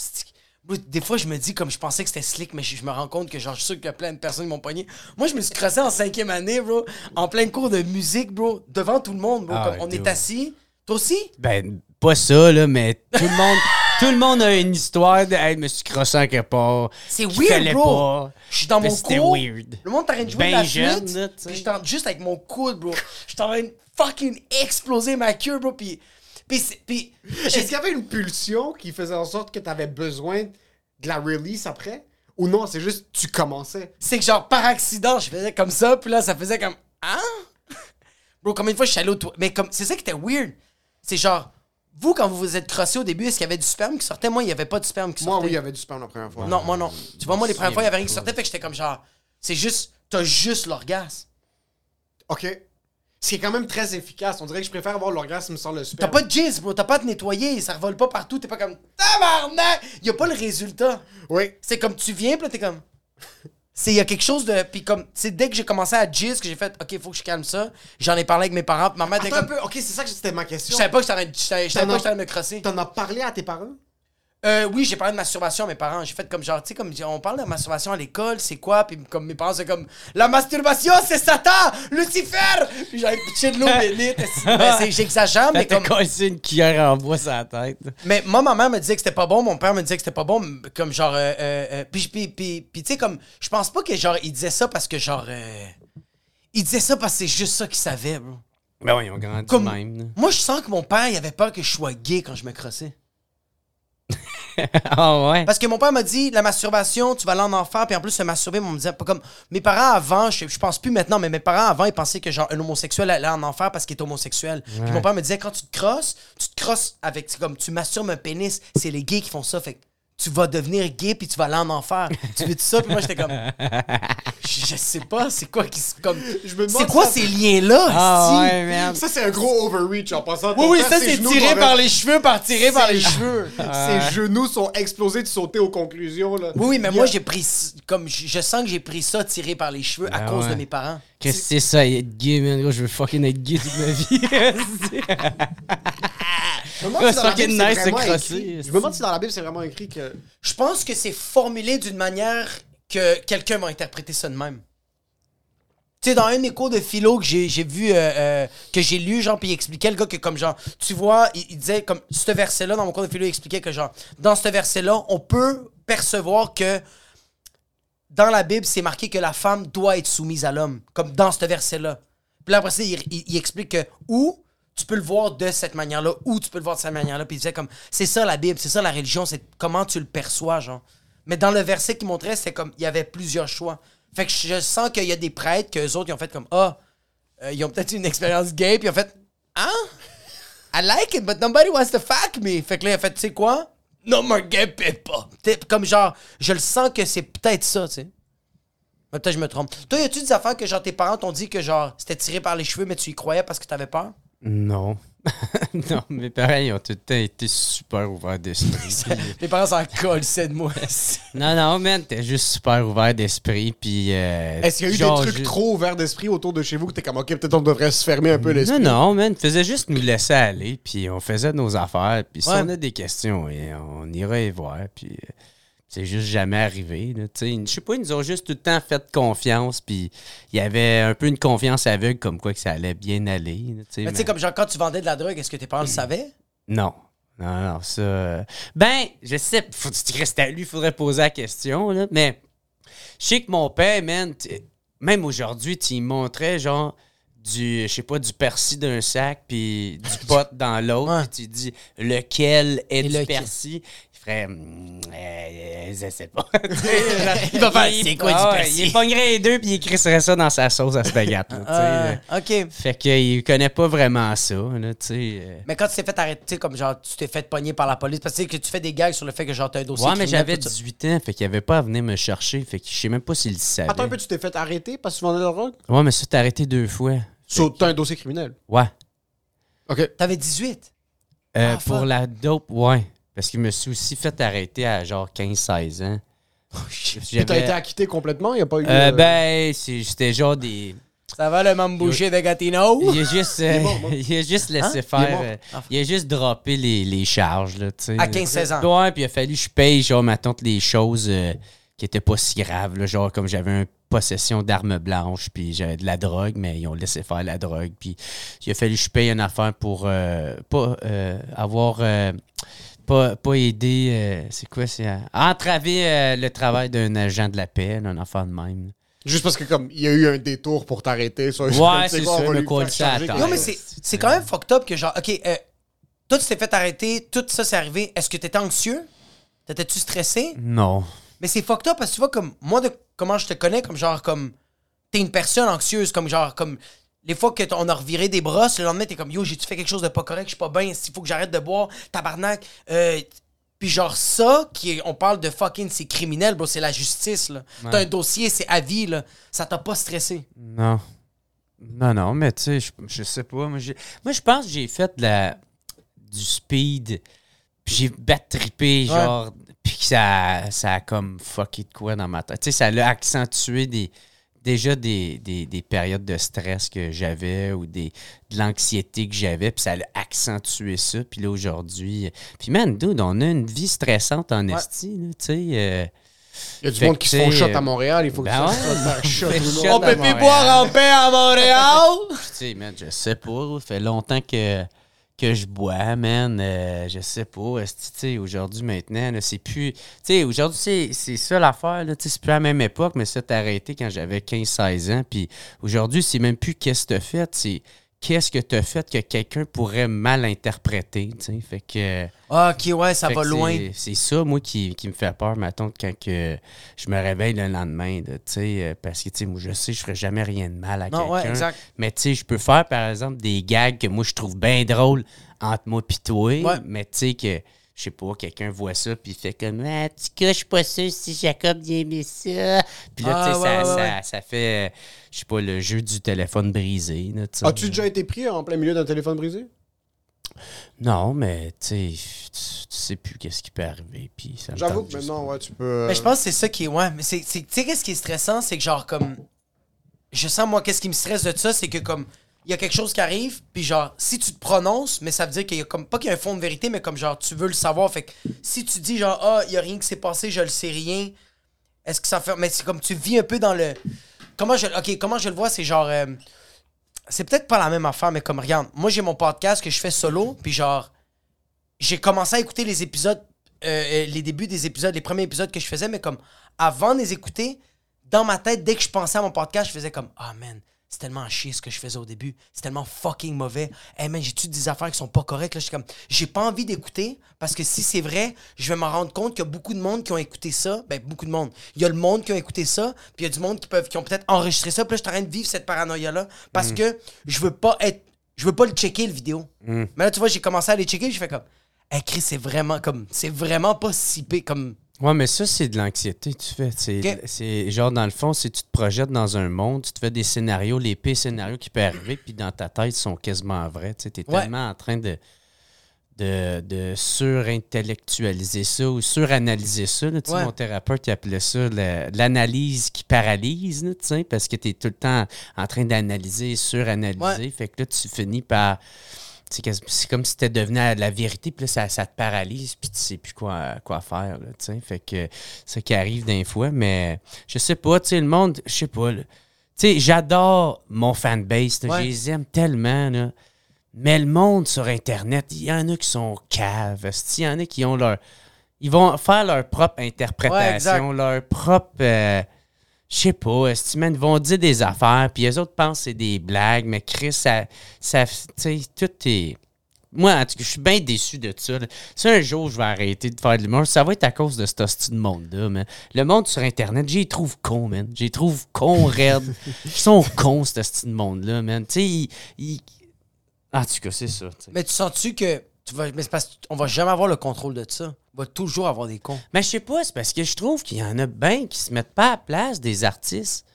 Des fois, je me dis, comme je pensais que c'était slick, mais je, je me rends compte que, genre, je suis sûr qu'il y a plein de personnes qui m'ont pogné. Moi, je me suis crossé en cinquième année, bro, en plein cours de musique, bro, devant tout le monde, bro. Ah, comme on est assis. Toi aussi? Ben, pas ça, là, mais tout le monde, tout le monde a une histoire de, hey, je me suis crossé en quelque part. C'est weird, bro. Je suis dans mon c'était cours. weird. Le monde t'arrête de jouer Ben de la jeune, flûte. là. Puis je juste avec mon coude, bro. Je t'en train de fucking exploser ma queue, bro. Puis. Puis. c'est- Puis. Est-ce qu'il y avait une pulsion qui faisait en sorte que t'avais besoin de la release après? Ou non, c'est juste tu commençais? C'est que genre par accident, je faisais comme ça, puis là ça faisait comme hein? Bro, combien de fois je suis allé au toit Mais comme c'est ça qui était weird. C'est genre vous quand vous vous êtes crossé au début, est-ce qu'il y avait du sperme qui sortait? Moi, il y avait pas de sperme qui Moi, sortait. oui, il y avait du sperme la première fois. Non, moi non. Tu vois moi les premières fois, il y avait rien qui sortait, fait que j'étais comme genre c'est juste t'as juste l'orgasme. OK. Ce qui est quand même très efficace. On dirait que je préfère avoir l'orgasme sans le T'as sperme. pas de jizz, bro, t'as pas à te nettoyer, ça revole pas partout, t'es pas comme tabarnak, y a pas le résultat. Oui. C'est comme tu viens, puis là, t'es comme. C'est, y a quelque chose de. Puis comme, c'est dès que j'ai commencé à jizz que j'ai fait, OK, faut que je calme ça. J'en ai parlé avec mes parents, puis ma mère un peu. OK, c'est ça que c'était ma Je question. savais pas que j'étais je savais, je pas que me crosser. T'en as parlé à tes parents? Euh, oui, j'ai parlé de masturbation à mes parents. J'ai fait comme genre, tu sais, comme on parle de masturbation à l'école, c'est quoi? Puis comme mes parents, c'est comme, la masturbation, c'est Satan! Lucifer! Puis j'avais pitché de l'eau bénite. Ben, c'est- J'exagère, mais T'as comme. cassé une cuillère en bois sur la tête. Mais moi, ma mère me disait que c'était pas bon, mon père me disait que c'était pas bon, comme genre. Euh, euh, euh, puis, puis, puis, puis, tu sais, comme. Je pense pas que genre, il disait ça parce que genre. euh, il disait ça parce que c'est juste ça qu'il savait, bro. Ben oui, ils ont grandi Comme- même. là. Moi, je sens que mon père, il avait peur que je sois gay quand je me crossais. Ah ouais? Parce que mon père m'a dit, la masturbation, tu vas aller en enfer, puis en plus, se masturber, on me disait pas comme. Mes parents avant, je, je pense plus maintenant, mais mes parents avant, ils pensaient que genre un homosexuel allait en enfer parce qu'il est homosexuel. Puis mon père me disait, quand tu te crosses, tu te crosses avec. c'est comme tu masturbes un pénis, c'est les gays qui font ça, fait tu vas devenir gay puis tu vas aller en enfer. tu veux ça? Puis moi, j'étais comme. Je, je sais pas, c'est quoi qui. se- Comme, c'est quoi ça- ces liens-là? Ah esti? ouais, merde. Ça, c'est un gros overreach en passant. Oui, oui, ça, c'est tiré par les cheveux, par tiré par les cheveux. Ses genoux sont explosés de sauter aux conclusions. Là. Oui, oui, mais moi, j'ai pris. Comme, je, je sens que j'ai pris ça tiré par les cheveux à Ben cause ouais. de mes parents. Qu'est-ce que c'est ça, être gay, man? Gros, Je veux fucking être gay toute ma vie. Je me demande si dans la Bible, c'est vraiment écrit- esti. Je me demande si dans la Bible, c'est vraiment écrit que. Je pense que c'est formulé d'une manière que quelqu'un m'a interprété ça de même. Tu sais, dans un cours de philo que j'ai j'ai vu, euh, euh, que j'ai lu, genre, puis il expliquait le gars que, comme genre, tu vois, il, il disait, comme, ce verset-là, dans mon cours de philo, il expliquait que, genre, dans ce verset-là, on peut percevoir que dans la Bible, c'est marqué que la femme doit être soumise à l'homme, comme dans ce verset-là. Puis là, après ça, il, explique que où tu peux le voir de cette manière-là, où tu peux le voir de cette manière-là. Puis il disait comme, c'est ça la Bible, c'est ça la religion, c'est comment tu le perçois, genre. Mais dans le verset qu'il montrait, c'est comme, il y avait plusieurs choix. Fait que je sens qu'il y a des prêtres, qu'eux autres, ils ont fait comme, ah, euh, ils ont peut-être eu une expérience gay, puis ils ont fait, hein? I like it, but nobody wants to fuck me. Fait que là, il a fait, tu sais quoi? No more gay people. T'sais, Comme genre, je le sens que c'est peut-être ça, tu sais. Mais peut-être je me trompe. Toi, y a-tu des affaires que genre tes parents t'ont dit que genre c'était tiré par les cheveux, mais tu y croyais parce que t'avais peur? Non. non, mes parents, ils ont tout le temps été super ouverts d'esprit. Mes parents s'en collent, de moi. non, non, man, t'es juste super ouvert d'esprit, puis... euh, Est-ce qu'il y a eu genre, des trucs trop ouverts d'esprit autour de chez vous que t'es comme, ok, peut-être on devrait se fermer un peu l'esprit? Non, non, man, faisait juste nous laisser aller, puis on faisait nos affaires, puis si Ouais. on a des questions, et on ira y voir, puis euh, c'est juste jamais arrivé. là, tu sais. Je sais pas, ils nous ont juste tout le temps fait confiance, puis il y avait un peu une confiance aveugle comme quoi que ça allait bien aller. là, Mais tu sais, mais- comme genre quand tu vendais de la drogue, est-ce que tes parents le savaient? Non. Non, non, ça. euh, Ben, je sais, faut tu restes à lui, il faudrait poser la question, là. Mais je sais que mon père, man, même aujourd'hui, tu lui montrais genre du, je sais pas, du persil d'un sac, puis du pot dans l'autre, puis tu dis lequel est Et du lequel? persil? Il ferait, Hmm, euh, je sais pas. Il va faire, c'est quoi Ah persil? Il pognerait les deux, puis il crisserait ça dans sa sauce à spaghette. là. Ah, ok. Fait qu'il connaît pas vraiment ça, là, euh. Mais quand tu t'es fait arrêter, tu sais, comme genre tu t'es fait pogner par la police, parce que tu sais que tu fais des gags sur le fait que genre t'as un dossier. Ouais, mais j'avais tout ça. 18 ans, fait qu'il avait pas à venir me chercher. Fait que je sais même pas s'il le savait. Attends un peu, tu t'es fait arrêter parce que tu vendais de la drogue? Ouais, mais ça, t'as arrêté deux fois. So, t'as un dossier criminel? Ouais. OK. T'avais 18. Euh, Ah, pour fuck. la dope, ouais. Parce que je me suis aussi fait arrêter à genre 15-16 ans. Puis J'avais- t'as été acquitté complètement? Il a pas eu... Euh, euh, ben, c'était genre des. Ça va le mambouché de Gatineau? Il a juste, euh, est mort, moi. il a juste laissé Hein? Est faire. euh, il a juste droppé les, les charges, là, tu sais. À 15-16 ans. Ouais, puis il a fallu que je paye, genre, ma tante, les choses euh, qui étaient pas si graves, là, genre, comme j'avais une possession d'armes blanches, puis j'avais de la drogue, mais ils ont laissé faire la drogue, puis il a fallu que je paye une affaire pour euh, pas euh, avoir. Pas, pas aider, euh, c'est quoi, c'est euh, entraver euh, le travail d'un agent de la paix, là, un affaire de même. Juste parce que comme il y a eu un détour pour t'arrêter. ça, Ouais, c'est c'est ça, faire ça. Non, mais c'est c'est quand même fucked up que genre, OK, euh, toi, tu t'es fait arrêter, tout ça s'est arrivé. Est-ce que t'étais anxieux? T'étais-tu stressé? Non. Mais c'est fucked up parce que tu vois, comme moi, de comment je te connais, comme genre, comme t'es une personne anxieuse, comme genre, comme les fois que on a reviré des brosses, le lendemain, t'es comme yo, j'ai-tu fait quelque chose de pas correct, je suis pas bien, il faut que j'arrête de boire, tabarnak. Euh, puis genre ça, qui est- on parle de fucking, c'est criminel, bro, c'est la justice, là. T'as un dossier, c'est à vie, là. Ça t'a pas stressé? Non. Non, non, mais tu sais, je, je sais pas. Moi, je pense que j'ai fait de la, du speed, puis j'ai bat trippé, genre, puis que ça, ça a comme fucké de quoi dans ma tête. Tu sais, ça l'a accentué des, déjà des, des, des périodes de stress que j'avais ou des, de l'anxiété que j'avais, puis ça l'a accentué ça. Puis là, aujourd'hui. Puis man, dude, on a une vie stressante en esti, là, tu sais. euh, Il y a du Fait monde que, qui se font shot à Montréal. Il faut que ben ça se ouais. shot. On peut plus boire en paix à Montréal! Tu sais, man, je sais pas. Ça fait longtemps que, que je bois, man. Euh, je sais pas. Aujourd'hui, maintenant, c'est plus. Tu sais, aujourd'hui, c'est, ça l'affaire. C'est plus à la même époque, mais ça t'a arrêté quand j'avais 15-16 ans. Puis aujourd'hui, c'est même plus qu'est-ce que t'as fait. C'est qu'est-ce que t'as fait que quelqu'un pourrait mal interpréter. Tu sais? Fait que. Ah, ok, ouais, ça va loin. c'est- ça, moi, qui, qui me fait peur, mettons, quand que je me réveille le lendemain, là, tu euh, parce que, tu sais, moi, je sais, je ferai jamais rien de mal à ouais, quelqu'un. exact. Mais, tu sais, je peux faire, par exemple, des gags que moi, je trouve bien drôles entre moi et toi, Ouais. mais, tu sais, que, je sais pas, quelqu'un voit ça, puis il fait comme, ah, tu cas, je suis pas sûr si Jacob il aimait ça. Puis là, Ah, tu sais, ouais, ça, ouais, ça- ouais. ça fait, je sais pas, le jeu du téléphone brisé, là, tu sais. As-tu déjà été pris en plein milieu d'un téléphone brisé? Non, mais, tu sais, tu sais plus qu'est-ce qui peut arriver, puis ça me J'avoue que maintenant, ouais, tu peux. euh, Mais je pense que c'est ça qui est. Ouais, mais c'est. c'est- Tu sais, qu'est-ce qui est stressant? C'est que, genre, comme. Je sens, moi, qu'est-ce qui me stresse de ça? C'est que, comme. Il y a quelque chose qui arrive, puis genre, si tu te prononces, mais ça veut dire qu'il y a comme. Pas qu'il y a un fond de vérité, mais comme, genre, tu veux le savoir. Fait que si tu dis, genre, ah, il y a rien qui s'est passé, je le sais rien, est-ce que ça fait. Mais c'est comme tu vis un peu dans le. Comment je. Ok, comment je le vois, c'est genre. euh, C'est peut-être pas la même affaire, mais comme, regarde, moi, j'ai mon podcast que je fais solo, puis genre j'ai commencé à écouter les épisodes, euh, euh, les débuts des épisodes, les premiers épisodes que je faisais, mais comme avant de les écouter, dans ma tête, dès que je pensais à mon podcast, je faisais comme Ah man, c'est tellement chier ce que je faisais au début. C'est tellement fucking mauvais. Hey man, j'ai-tu des affaires qui sont pas correctes? Là, je suis comme J'ai pas envie d'écouter parce que si c'est vrai, je vais m'en rendre compte qu'il y a beaucoup de monde qui ont écouté ça. Ben, beaucoup de monde. Il y a le monde qui a écouté ça, puis il y a du monde qui, peuvent, qui ont peut-être enregistré ça. Puis là, je suis en train de vivre cette paranoïa-là parce que je veux pas être. Je veux pas le checker, le vidéo. Mais là, tu vois, j'ai commencé à les checker, j'ai fait comme Hey Chris, c'est vraiment comme. C'est vraiment pas si pire comme. Ouais, mais ça, c'est de l'anxiété, tu fais. C'est, genre, dans le fond, si tu te projettes dans un monde, tu te fais des scénarios, les pires scénarios qui peuvent arriver, puis dans ta tête, ils sont quasiment vrais. Tu es Ouais. tellement en train de, de, de surintellectualiser ça ou suranalyser ça. là. Ouais. Mon thérapeute il appelait ça la- l'analyse qui paralyse, là, tu sais, parce que tu es tout le temps en train d'analyser, suranalyser. Ouais. Fait que là, tu finis par c'est comme si tu devenu à la vérité, puis là, ça, ça te paralyse, puis tu sais plus quoi, quoi faire, là, tu sais. Fait que ça qui arrive d'un fois, mais je sais pas, tu sais, le monde, je sais pas. Tu sais, j'adore mon fanbase, Ouais. je les aime tellement, là. Mais le monde sur Internet, il y en a qui sont caves, il y en a qui ont leur... Ils vont faire leur propre interprétation, leur propre... euh, je sais pas, ils vont dire des affaires, puis les autres pensent que c'est des blagues, mais Chris, ça... ça tu sais, tout est... Moi, en tout cas, je suis bien déçu de ça. Si un jour je vais arrêter de faire de l'humour, ça va être à cause de ce hostie de monde-là, man. Le monde sur Internet, j'y trouve con, man. J'y trouve con, raide. Ils sont cons, ce hostie de monde-là, man. Tu sais, ils, En tout cas, c'est ça. Mais tu sens-tu que. Tu vas, mais c'est parce qu'on va jamais avoir le contrôle de ça. On va toujours avoir des cons. Mais je sais pas, c'est parce que je trouve qu'il y en a bien qui se mettent pas à la place des artistes.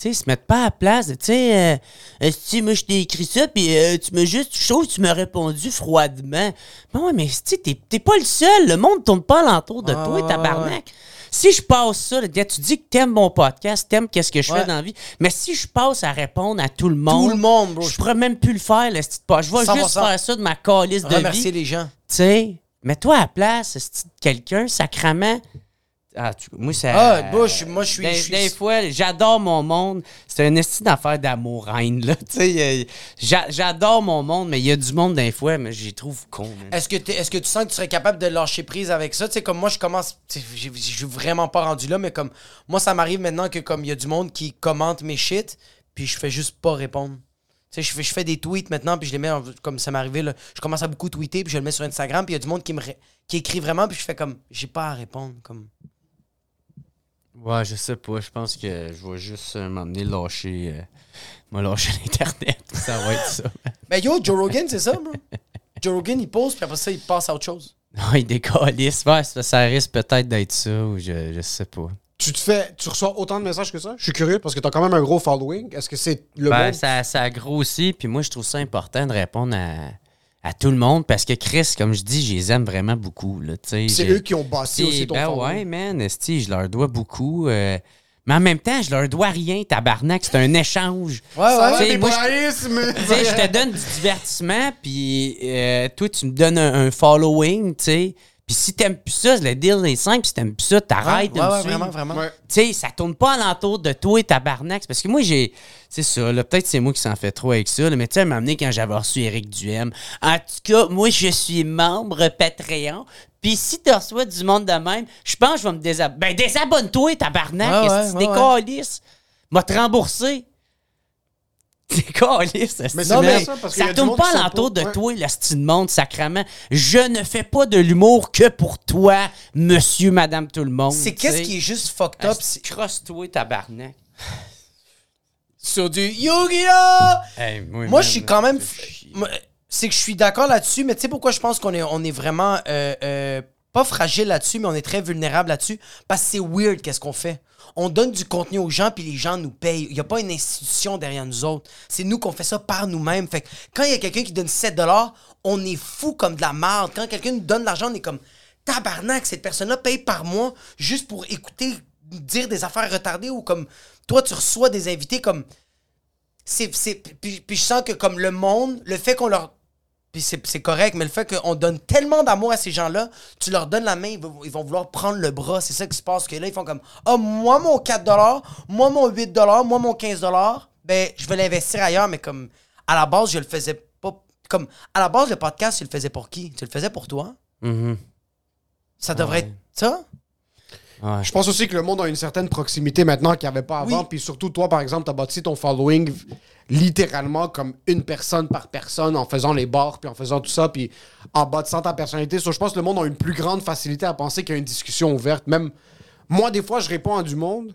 Tu sais, se mettent pas à la place. de, Tu sais, euh, si moi je t'ai écrit ça, puis euh, tu m'as juste, je trouve que tu m'as répondu froidement. Mais ouais, mais tu t'es t'es pas le seul. Le monde tourne pas alentour de toi, ouais, tabarnak. Si je passe ça, tu dis que t'aimes mon podcast, t'aimes qu'est-ce que je Ouais. fais dans la vie, mais si je passe à répondre à tout le monde, Tout le monde, bro. je pourrais même plus le faire, le petit pas. Je vais 100%. juste faire ça de ma calice de Remercier vie. les gens. Tu sais, mets-toi à la place, quelqu'un, sacrament. Ah, tu- moi, ça. Ah, moi, je moi, je suis- Des, je suis- des fois, j'adore mon monde. C'est un esti d'affaire d'amour-reine, là. Tu sais, euh, j'a- j'adore mon monde, mais il y a du monde, des fois, mais j'y trouve con. Est-ce que, est-ce que tu sens que tu serais capable de lâcher prise avec ça? Tu sais, comme moi, je commence. Je suis vraiment pas rendu là, mais comme moi, ça m'arrive maintenant que comme il y a du monde qui commente mes shit, puis je fais juste pas répondre. Tu sais, je fais, je fais des tweets maintenant, puis je les mets en- comme ça m'est arrivé. Là, je commence à beaucoup tweeter, puis je le mets sur Instagram, puis il y a du monde qui me qui écrit vraiment, puis je fais comme j'ai pas à répondre. Comme Ouais, je sais pas. Je pense que je vais juste euh, m'emmener lâcher. euh, m'a lâché l'Internet. Ça va être ça. Ben yo, Joe Rogan, c'est ça, bro. Joe Rogan, il pose, puis après ça, il passe à autre chose. Non, il décalisse. Ouais, ça, ça risque peut-être d'être ça, ou je, je sais pas. Tu te fais, tu reçois autant de messages que ça? Je suis curieux parce que t'as quand même un gros following. Est-ce que c'est le Ben, monde? ça, ça grossit, puis moi, je trouve ça important de répondre à, à tout le monde parce que Chris, comme je dis, je les aime vraiment beaucoup. C'est eux qui ont bâti C'est- aussi ton ben following. ouais, man, esti, je leur dois beaucoup. euh, mais en même temps, je leur dois rien, tabarnak. C'est un échange. Ouais, ouais, moi, je- mais- je te donne du divertissement, puis euh, toi, tu me donnes un, un following, tu sais. Puis si t'aimes plus ça, le deal est simple. Si t'aimes plus ça, t'arrêtes Ouais, de me ouais, vraiment, vraiment. Ouais. Tu sais, ça tourne pas alentour de toi et tabarnak. C'est Parce que moi, j'ai. C'est ça, là. Peut-être c'est moi qui s'en fait trop avec ça. là, mais tu sais, un moment donné, quand j'avais reçu Eric Duhem. En tout cas, moi, je suis membre Patreon. Puis si tu reçois du monde de même, je pense que je vais me désabonner. Ben, désabonne-toi, tabarnak. Tu ouais, décalisses? M'a te rembourser. Décalisse. esti. Mais c'est Non, mais ça, parce Ça tourne pas alentour de ouais. toi, la style de monde, sacrament. Je ne fais pas de l'humour que pour toi, monsieur, madame, tout le monde. C'est qu'est-ce qui est juste fucked up? Crosse-toi, tabarnak. Sur du Yu-Gi-Oh! Hey, moi, je suis quand même. C'est que je suis d'accord là-dessus, mais tu sais pourquoi je pense qu'on est, on est vraiment. euh, euh, pas fragile là-dessus, mais on est très vulnérable là-dessus. Parce que c'est weird qu'est-ce qu'on fait. On donne du contenu aux gens, puis les gens nous payent. Il n'y a pas une institution derrière nous autres. C'est nous qu'on fait ça par nous-mêmes. Fait que quand il y a quelqu'un qui donne 7 on est fou comme de la merde. Quand quelqu'un nous donne de l'argent, on est comme tabarnak, cette personne-là paye par mois juste pour écouter dire des affaires retardées ou comme toi, tu reçois des invités comme c'est, puis je sens que comme le monde, le fait qu'on leur... Puis c'est, correct, mais le fait qu'on donne tellement d'amour à ces gens-là, tu leur donnes la main, ils vont, ils vont vouloir prendre le bras. C'est ça qui se passe. Que là, ils font comme, ah, moi, mon 4$, moi, mon 8$, moi, mon 15$, ben, je vais l'investir ailleurs, mais comme, à la base, je le faisais pas... Comme, à la base, le podcast, tu le faisais pour qui? Tu le faisais pour toi? Mhm. Ça devrait Ouais. être ça? Ouais. Je pense aussi que le monde a une certaine proximité maintenant qu'il n'y avait pas avant. Oui. Puis surtout, toi, par exemple, tu as bâti ton following littéralement comme une personne par personne en faisant les bars, puis en faisant tout ça, puis en bâtissant ta personnalité. So, je pense que le monde a une plus grande facilité à penser qu'il y a une discussion ouverte. Même moi, des fois, je réponds à du monde,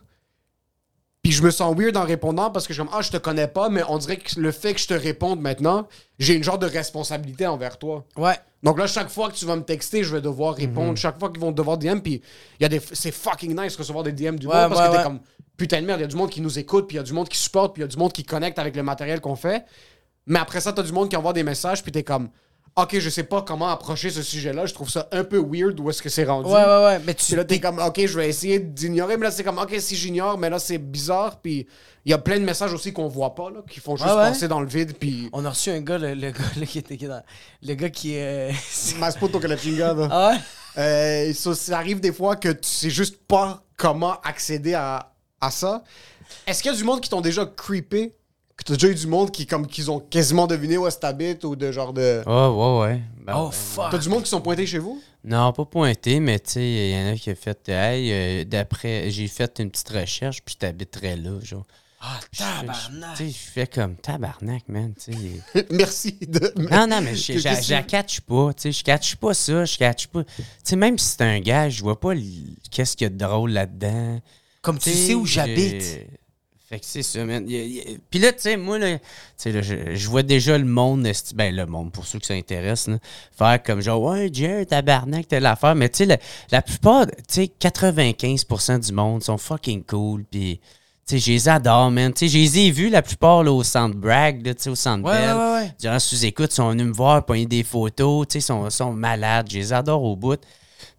puis je me sens weird en répondant parce que je suis comme, ah, je te connais pas, mais on dirait que le fait que je te réponde maintenant, j'ai une genre de responsabilité envers toi. Ouais. Donc là, chaque fois que tu vas me texter, je vais devoir répondre. Mhm. Chaque fois qu'ils vont devoir DM, puis il y a des, c'est fucking nice recevoir des DM du Ouais, monde parce ouais, que t'es ouais. comme putain de merde. Il y a du monde qui nous écoute, puis il y a du monde qui supporte, puis il y a du monde qui connecte avec le matériel qu'on fait. Mais après ça, t'as du monde qui envoie des messages, puis t'es comme ok, je sais pas comment approcher ce sujet-là. Je trouve ça un peu weird où est-ce que c'est rendu. Ouais, ouais, ouais. Mais tu. Puis là, t'es comme, OK, je vais essayer d'ignorer. Mais là, c'est comme, OK, si j'ignore, mais là, c'est bizarre. Puis il y a plein de messages aussi qu'on voit pas, là, qui font juste Ouais, ouais. passer dans le vide. Puis. On a reçu un gars, le, le gars là, qui était dans- Le gars qui est. Más puto que la chingada. ah ouais? Euh, ça, ça arrive des fois que tu sais juste pas comment accéder à, à ça. Est-ce qu'il y a du monde qui t'ont déjà creepé? T'as déjà eu du monde qui comme qu'ils ont quasiment deviné où est-ce que t'habites ou de genre de. Oh, ouais, ouais. Ben, Oh fuck. T'as du monde qui sont pointés chez vous? Non, pas pointé, mais tu sais, il y en a qui a fait. Hey, euh, d'après, j'ai fait une petite recherche, puis t'habiterais là, genre. Ah, tabarnak. Tu sais, je fais comme tabarnak, man. Merci de. Non, non, mais je catch pas. Tu sais, je catch pas ça. Je catch pas. Tu sais, même si c'est un gars, je vois pas qu'est-ce qu'il y a de drôle là-dedans. Comme tu Tu sais où j'habite. Fait que c'est ça, man. Puis là, tu sais, moi, là, tu sais, là, je, vois déjà le monde, ben le monde, pour ceux qui s'intéressent, là, faire comme genre, ouais, Jerry, tabarnak, telle affaire. Mais tu sais, la, la plupart, tu sais, 95% du monde sont fucking cool. Puis, tu sais, je les adore, man. Tu sais, je les ai vus la plupart là, au Centre Bragg, là, tu sais, au Centre Ouais, ouais, Bell. ouais, ouais. Durant sous-écoute, ils sont venus me voir, pogner des photos, tu sais, ils sont, sont malades. Je les adore au bout.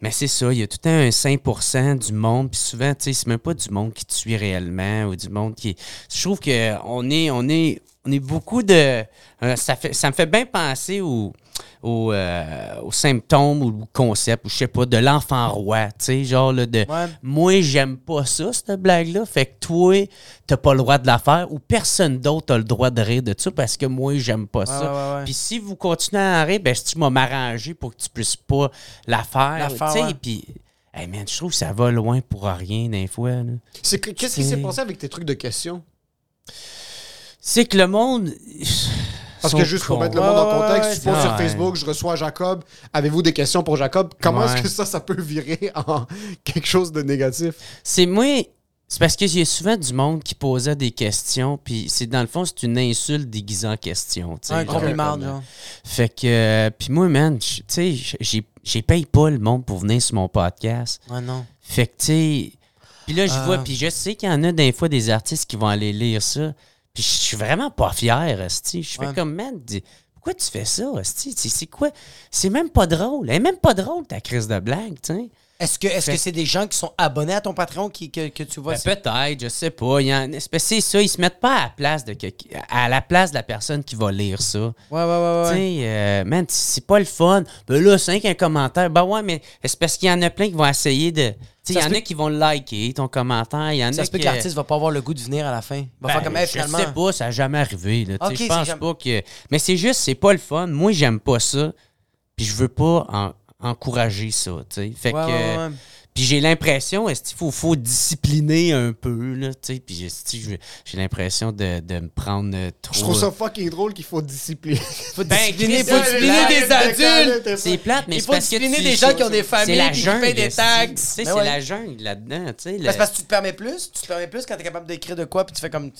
Mais c'est ça, il y a tout un 5% du monde, puis souvent, tu sais, c'est même pas du monde qui suit réellement ou du monde qui. Je trouve qu'on est, on est, on est beaucoup de. euh, ça, fait, ça me fait bien penser au, au, euh, aux symptômes ou au concept, ou je sais pas, de l'enfant roi, tu sais, genre là, de. Ouais. Moi, j'aime pas ça, cette blague-là. Fait que toi, t'as pas le droit de la faire ou personne d'autre a le droit de rire de ça parce que moi, j'aime pas ça. ouais. Puis si vous continuez à en rire, ben, tu m'as m'arranger pour que tu puisses pas la faire. La faire, tu sais, ouais. Puis, hey man, je trouve que ça va loin pour rien des fois. Qu'est-ce qui s'est passé avec tes trucs de questions? C'est que le monde. Parce que juste pour mettre le Ouais, monde en ouais, contexte, ouais, tu poses c'est sur. Facebook, je reçois Jacob. Avez-vous des questions pour Jacob? Comment est-ce Ouais. que ça, ça peut virer en quelque chose de négatif? C'est moi. C'est parce y a souvent du monde qui posait des questions, puis c'est dans le fond, c'est une insulte déguisée en question. Un compliment, genre. Fait que, euh, puis moi, man, tu sais, j'ai- j'ai paye pas le monde pour venir sur mon podcast. Ouais, non. Fait que, tu sais, puis là, je Ah. vois, puis je sais qu'il y en a des fois des artistes qui vont aller lire ça. Puis je suis vraiment pas fier, esti. Je fais Ouais. comme, man, pourquoi tu fais ça, esti? C'est quoi? C'est même pas drôle. Elle est même pas drôle, ta crise de blague, tu sais. Est-ce que c'est des gens qui sont abonnés à ton Patreon qui, que, que tu vois? Ben, peut-être, je sais pas. C'est ça, ils se mettent pas à la place de, à la, place de la personne qui va lire ça. Ouais, ouais, ouais, Tu ouais. sais, euh, man, c'est pas le fun. Ben là, c'est un commentaire. Ben ouais, mais c'est parce qu'il y en a plein qui vont essayer de. Il y en a qui vont liker ton commentaire. Y en Ça se peut que l'artiste va pas avoir le goût de venir à la fin. Va Ben, faire comme, hey, je finalement. sais pas, ça n'a jamais arrivé. Là, Tu sais, Ok, je pense pas que. Mais c'est juste, c'est pas le fun. Moi, j'aime pas ça. Puis je veux pas en- encourager ça. Fait Ouais, que. ouais, ouais. Puis j'ai l'impression, est-ce qu'il faut, faut discipliner un peu, là, tu sais? Puis j'ai l'impression de, de me prendre euh, trop. Je trouve ça fucking drôle qu'il faut discipliner. Faut Ben, discipliner, faut discipliner des adultes. C'est plate, mais Il c'est faut parce que discipliner des gens qui ont des familles qui payent des taxes. Tu sais, Ben c'est la jungle là-dedans, tu sais. Ben, parce que tu te permets plus. Tu te permets plus quand t'es capable d'écrire de quoi, puis tu fais comme.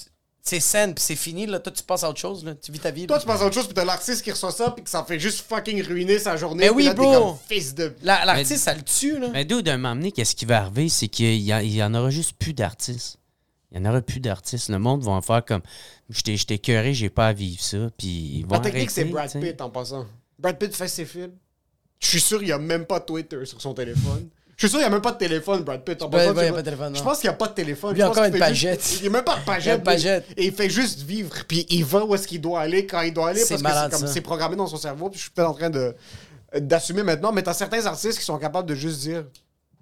C'est saine, puis c'est fini. Là, toi, tu passes à autre chose. Là. Tu vis ta vie. Toi, là. tu penses à autre chose, puis t'as l'artiste qui reçoit ça, puis que ça fait juste fucking ruiner sa journée. Mais puis oui, là, bro. comme fils de. La- L'artiste, ça le tue. Là. Mais d'où d'un moment donné, qu'est-ce qui va arriver, c'est qu'il y, il en aura juste plus d'artistes. Il y en aura plus d'artistes. Le monde va en faire comme j'étais j'étais cœuré, j'ai pas à vivre ça. Puis ils vont La technique, c'est Brad. Pitt en passant. Brad Pitt fait ses films. Je suis sûr qu'il n'y a même pas Twitter sur son téléphone. Je suis sûr qu'il n'y a même pas de téléphone, Brad Pitt. En y a pas de téléphone, Je pense qu'il n'y a pas de téléphone. Il y a encore une pagette. juste- Il n'y a même pas de Il y a pagette. Et il fait juste vivre. Puis il va où est-ce qu'il doit aller quand il doit aller. C'est Parce que c'est programmé dans son cerveau. Puis je suis peut-être en train de d'assumer maintenant. Mais t'as certains artistes qui sont capables de juste dire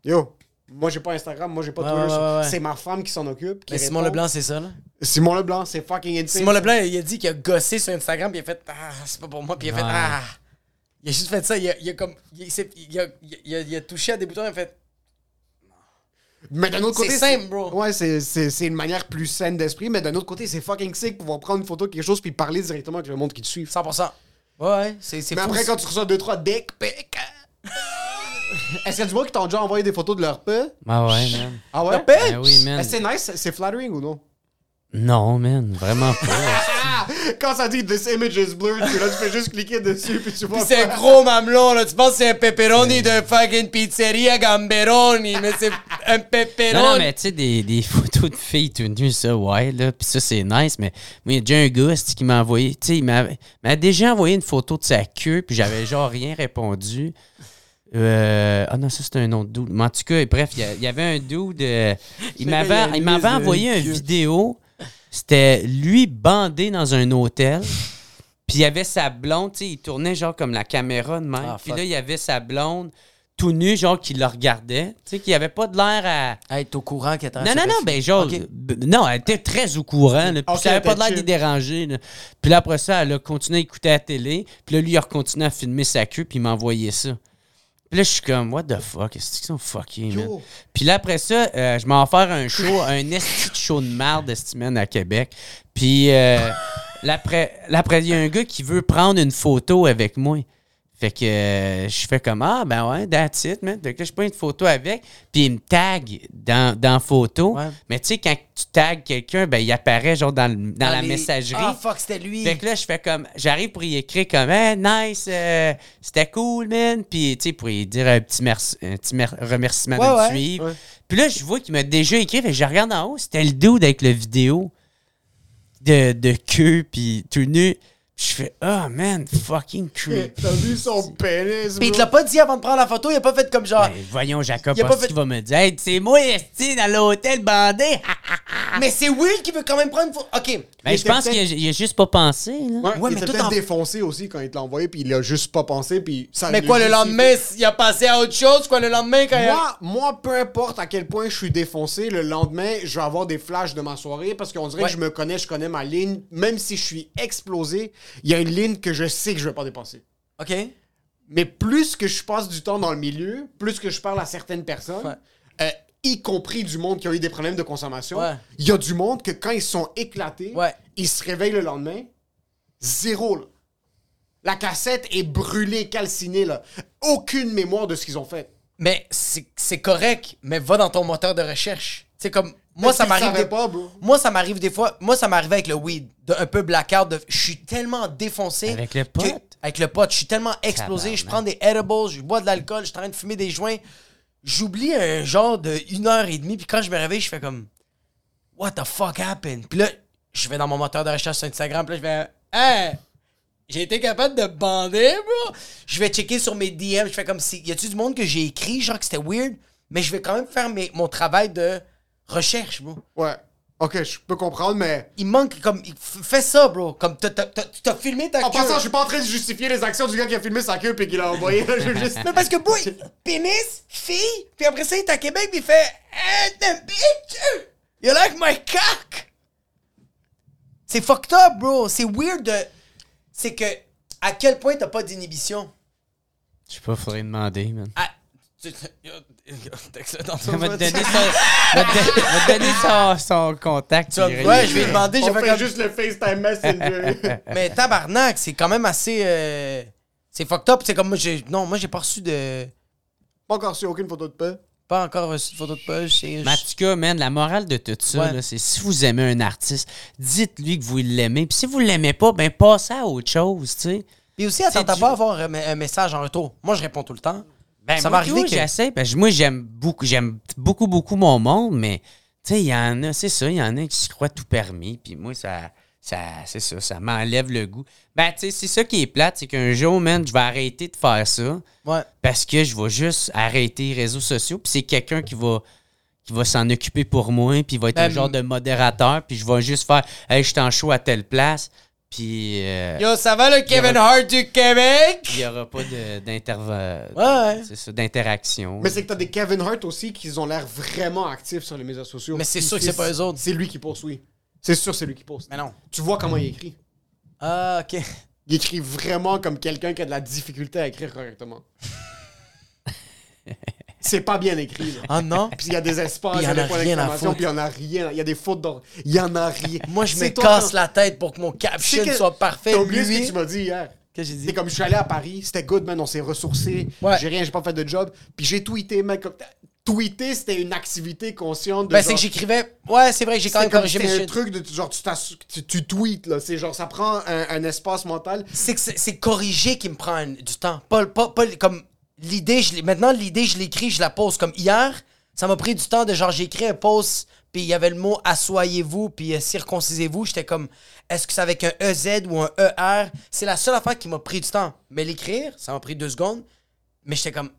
Yo, moi j'ai pas Instagram, moi j'ai pas Twitter. ouais, ouais, ouais. C'est ma femme qui s'en occupe. qui Mais Simon. Leblanc, c'est ça. Là. Simon Leblanc, c'est fucking insane. Simon Leblanc, il a dit qu'il a gossé sur Instagram, puis il a fait Ah, c'est pas pour moi, puis il a fait. Ah. Il a juste fait ça. Il a, il a comme. Il, il a, il a- il a touché à des boutons, il a fait Mais d'un autre C'est côté. simple, bro. Ouais, c'est- c'est c'est une manière plus saine d'esprit. Mais d'un autre côté, c'est fucking sick pouvoir prendre une photo de quelque chose puis parler directement avec le monde qui te suit. 100%. Ouais, ouais, c'est c'est Mais fou. après, quand tu reçois 2-3 dick pics. Est-ce qu'il y a du monde qui t'ont déjà envoyé des photos de leur paix? Ah ouais, man. Ah ouais? Leur paix? Ben oui, man. Est-ce que c'est nice? C'est flattering ou non? Non, man, vraiment pas. Quand ça dit This image is blurred, puis là, tu fais juste cliquer dessus, puis tu vois. C'est un gros mamelon, là. Tu penses que c'est un pepperoni de fucking pizzeria Gamberoni, mais c'est un pepperoni. Non, non, mais tu sais, des, des photos de filles tout nues, ça, ouais, là. Puis ça, c'est nice, mais moi, il y a déjà un gars qui m'a envoyé, tu sais, il m'a m'a déjà envoyé une photo de sa queue, puis j'avais genre rien répondu. Euh, ah non, ça, c'était un autre dude. Mais en tout cas, bref, il y, avait un dude. euh, il m'avait envoyé une vidéo. C'était lui bandé dans un hôtel. Puis il y avait sa blonde, tu sais, il tournait genre comme la caméra de même. Ah, puis là, il y avait sa blonde tout nu, genre qui le regardait. Tu sais, qui avait pas de l'air à. Hey, t'es au courant qu'elle était en Non, non, non, ben genre, non, elle était très au courant, là, puis Ok, ça avait pas elle l'air de les déranger. là. Puis là, après ça, elle a continué à écouter la télé, puis là, lui, il a continué à filmer sa queue, puis il m'a envoyé ça. Puis là, je suis comme, what the fuck, est-ce qu'ils sont fuckés, man? Puis là, après ça, euh, je m'en vais faire un show, un esti de show de esti, man, à Québec. Puis euh, là, après, là, après, il y a un gars qui veut prendre une photo avec moi. Fait que euh, je fais comme Ah, ben ouais, that's it, man. Fait que là, je prends une photo avec, puis il me tag dans, dans la photo. Ouais. Mais tu sais, quand tu tags quelqu'un, ben il apparaît genre dans, dans la les- messagerie. Ah, fuck, c'était lui. Fait que là, je fais comme. J'arrive pour y écrire comme, hey, nice, euh, c'était cool, man. Puis, tu sais, pour y dire un petit, merci, un petit mer- remerciement Ouais, de me suivre. Puis là, je vois qu'il m'a déjà écrit, fait que je regarde en haut, c'était le dude avec le vidéo de, de queue, puis tout nu. Je fais, oh man, fucking creep. T'as vu son pénis, Puis il te l'a pas dit avant de prendre la photo, il a pas fait comme genre. Ben, voyons, Jacob, Il a pas pense fait- qu'il va me dire, hey, c'est moi, esti, dans l'hôtel bandé. Mais c'est Will qui veut quand même prendre une photo. Ok. Ben, Il je pense qu'il a, il a juste pas pensé, là. Ouais, Ouais, il mais tout peut-être en- défoncé aussi quand il te l'a envoyé, puis il a juste pas pensé, puis ça Mais quoi, le lendemain, il a passé à autre chose, quoi, le lendemain, quand il a. Moi, moi, peu importe à quel point je suis défoncé, le lendemain, je vais avoir des flashs de ma soirée parce qu'on dirait Ouais. que je me connais, je connais ma ligne. Même si je suis explosé, il y a une ligne que je sais que je vais pas dépasser. Ok. Mais plus que je passe du temps dans le milieu, plus que je parle à certaines personnes, Ouais. euh, y compris du monde qui a eu des problèmes de consommation, Ouais. il y a du monde que quand ils sont éclatés, Ouais. ils se réveillent le lendemain, zéro. là. La cassette est brûlée, calcinée. Là. Aucune mémoire de ce qu'ils ont fait. Mais c'est c'est correct, mais va dans ton moteur de recherche. C'est comme. Moi, ça m'arrive. des- pas, bro. Moi, ça m'arrive des fois. Moi, ça m'arrivait avec le weed. De un peu blackout. De, je suis tellement défoncé. Avec le que- pot? avec le pot. Je suis tellement explosé. Je prends des edibles, je bois de l'alcool, je suis en train de fumer des joints. J'oublie un genre de une heure et demie. Puis quand je me réveille, je fais comme. What the fuck happened? Puis là, je vais dans mon moteur de recherche sur Instagram. Puis là, je fais. Hey! J'ai été capable de bander, bro. Je vais checker sur mes DM. Je fais comme si. Y a-tu du monde que j'ai écrit, genre que c'était weird? Mais je vais quand même faire mes- mon travail de recherche, bro. Ouais. Ok, je peux comprendre, mais. Il manque comme. il- Fais ça, bro. Comme t'as- t'as- t'as- tu t'as filmé ta En queue. passant, je suis pas en train de justifier les actions du gars qui a filmé sa queue et qui l'a envoyé. là, je veux juste- Mais parce que, boy, pénis, fille, puis après ça, il est à Québec, puis il fait Hey, the bitch! You like my cock? C'est fucked up, bro. C'est weird de. C'est que. À quel point t'as pas d'inhibition? Je sais pas, faudrait demander, man. Ah, tu- yo, yo, texte-le dans ton Il va te donner son, va donner son, son contact. Tu vas- puis il ouais, je vais lui demander. On j'ai fait fait comme- juste le FaceTime Messenger. Mais tabarnak, c'est quand même assez. euh, C'est fucked up. C'est comme moi, j'ai. Non, moi, j'ai pas reçu de. pas encore reçu aucune photo de paix. Pas encore reçu de photo de poche. c'est- Mais en tout cas, man, la morale de tout ça, Ouais. là, c'est si vous aimez un artiste, dites-lui que vous l'aimez. Puis si vous l'aimez pas, ben passez à autre chose, tu sais. Puis aussi, attends du- pas à avoir un, un message en retour. Moi, je réponds tout le temps. Ben, ça va arriver que. j'essaie. Ben, moi, j'aime beaucoup, j'aime beaucoup, beaucoup mon monde, mais tu sais, il y en a, c'est ça, il y en a qui se croient tout permis. Puis moi, ça, ça c'est ça, ça m'enlève le goût. Ben, tu sais, c'est ça qui est plate, c'est qu'un jour, man, je vais arrêter de faire ça Ouais. parce que je vais juste arrêter les réseaux sociaux. Puis c'est quelqu'un qui va qui va s'en occuper pour moi, puis il va être un Ben, genre de modérateur, puis je vais juste faire « Hey, je suis en show à telle place », puis euh, Yo, ça va le Kevin Hart du Québec? il n'y aura pas de- d'interv- Ouais. c'est ça, d'interaction. Mais c'est que t'as des Kevin Hart aussi qui ont l'air vraiment actifs sur les médias sociaux. Mais c'est sûr que c'est pas eux autres. C'est lui qui poste, oui. C'est sûr, c'est lui qui poste. Mais non. Tu vois comment il écrit. Ah, ok. Il écrit vraiment comme quelqu'un qui a de la difficulté à écrire correctement. c'est pas bien écrit, là. Ah non? Puis il y a des espaces, il y a en des a points rien à foutre. puis il y en a rien. Il y a des fautes d'ordre. Il y en a rien. Moi, je me casse la tête pour que mon caption que- soit parfait. T'as oublié ce que tu m'as dit hier. Qu'est-ce que j'ai dit? C'est comme je suis allé à Paris, c'était good, man, on s'est ressourcé. Ouais. J'ai rien, j'ai pas fait de job. Puis j'ai tweeté, mec. comme- Tweeter, c'était une activité consciente de. Ben, c'est que j'écrivais. Ouais, c'est vrai, j'ai quand même corrigé mes un truc de genre tu, tu, tu tweets là, c'est genre ça prend un, un espace mental. C'est que c'est c'est corriger qui me prend un- du temps. Pas, pas, pas comme l'idée, je l'ai- maintenant l'idée, je l'écris, je la pose comme hier. Ça m'a pris du temps de genre, j'ai écrit un post, puis il y avait le mot assoyez-vous, puis euh, circoncisez-vous. J'étais comme, est-ce que c'est avec un EZ ou un ER? C'est la seule affaire qui m'a pris du temps. Mais l'écrire, ça m'a pris deux secondes. Mais j'étais comme,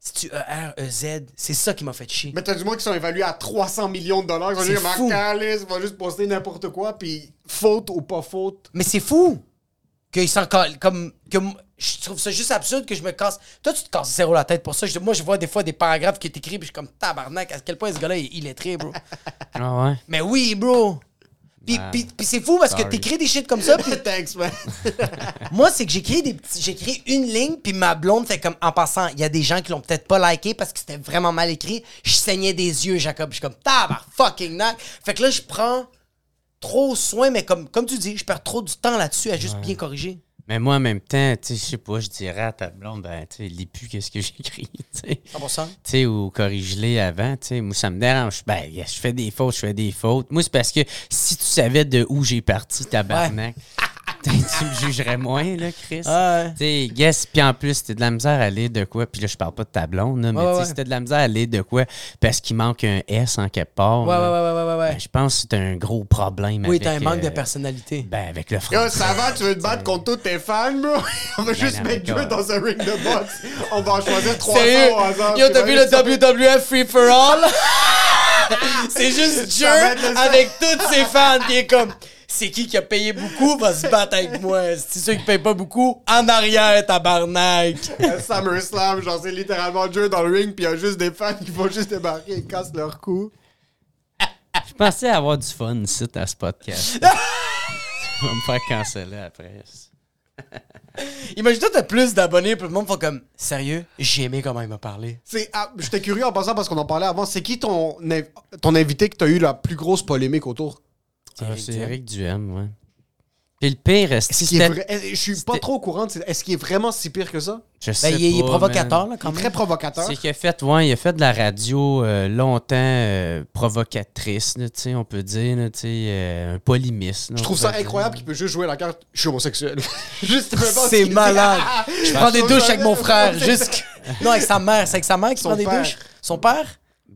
si tu ER, EZ, c'est ça qui m'a fait chier. Mais t'as du monde qui sont évalués à 300 millions de dollars. Ils vont dire, fou. ma calice, va juste poster n'importe quoi, puis faute ou pas faute. Mais c'est fou qu'ils s'en. Comme, que je trouve ça juste absurde que je me casse. Toi, tu te casses zéro la tête pour ça. Je- moi, je vois des fois des paragraphes qui est écrit, puis je suis comme tabarnak, à quel point ce gars-là est illettré, bro. Ah ouais? Mais oui, bro. Puis, Ben, puis- puis c'est fou parce que t'écris des shit comme ça, puis Thanks, man. moi, c'est que j'écris des petits- j'écris une ligne, puis ma blonde fait comme, en passant, il y a des gens qui l'ont peut-être pas liké parce que c'était vraiment mal écrit. Je saignais des yeux, Jacob. Je suis comme, tabar fucking nac. Fait que là, je prends trop soin, mais comme, comme tu dis, je perds trop du temps là-dessus à juste bien corriger. Mais moi, en même temps, tu sais, je sais pas, je dirais à ta blonde, ben, tu sais, lis plus qu'est-ce que j'écris, tu sais. 100%. Tu sais, ou corrige-les avant, tu sais. Moi, ça me dérange. Ben, je fais des fautes, je fais des fautes. Moi, c'est parce que si tu savais de où j'ai parti, tabarnak, tu me jugerais moins, là, Chris. Ah, ouais. Tu sais, guess, puis en plus, t'as de la misère à lire de quoi, puis là, je parle pas de ta blonde, là, mais Ouais, tu sais, ouais. si t'as de la misère à lire de quoi parce qu'il manque un S en quelque part, Ouais, ouais, là, ouais, ouais, ouais, ouais. ben, je pense que c'est un gros problème Oui, t'as un manque de euh, personnalité. Ben, avec le Yo, français. ça va, tu veux te battre contre tous tes fans, bro? On va juste non, mettre quoi. dans un ring de boxe. On va en choisir 300 Sérieux? au hasard. Yo, t'as vu le juste- WWF Free for All? c'est juste Dieu avec tous ses fans qui est comme c'est qui qui a payé beaucoup va se battre avec moi. C'est ceux qui payent pas beaucoup en arrière tabarnak. À SummerSlam, genre c'est littéralement Dieu dans le ring, puis il y a juste des fans qui vont juste débarquer et cassent leur cou. Je pensais avoir du fun ici à ce podcast. Tu vas me faire canceller après. Imagine-toi t'as plus d'abonnés puis le monde fait comme sérieux, j'ai aimé comment il m'a parlé. C'est, ah, j'étais curieux en passant parce qu'on en parlait avant. C'est qui ton, ton invité que t'as eu la plus grosse polémique autour? Ah, c'est. Eric Duhem, ouais. Puis le pire, Est-ce est c'était... vrai- est- Je suis pas trop au courant. Est-ce qu'il est vraiment si pire que ça? Je sais Ben, il, est- il est pas, provocateur là Il quand est même. très provocateur. C'est qu'il a fait, ouais, il a fait de la radio euh, longtemps euh, provocatrice, là, tu sais, on peut dire, là, tu sais, euh, un polémiste. là, Je trouve ça dire. incroyable qu'il peut juste jouer la carte « Je suis homosexuel ». Juste, C'est malade. Ah, Je prends des douches avec mon frère. Juste... Non, avec sa mère. C'est avec sa mère qui prend des douches? Son père?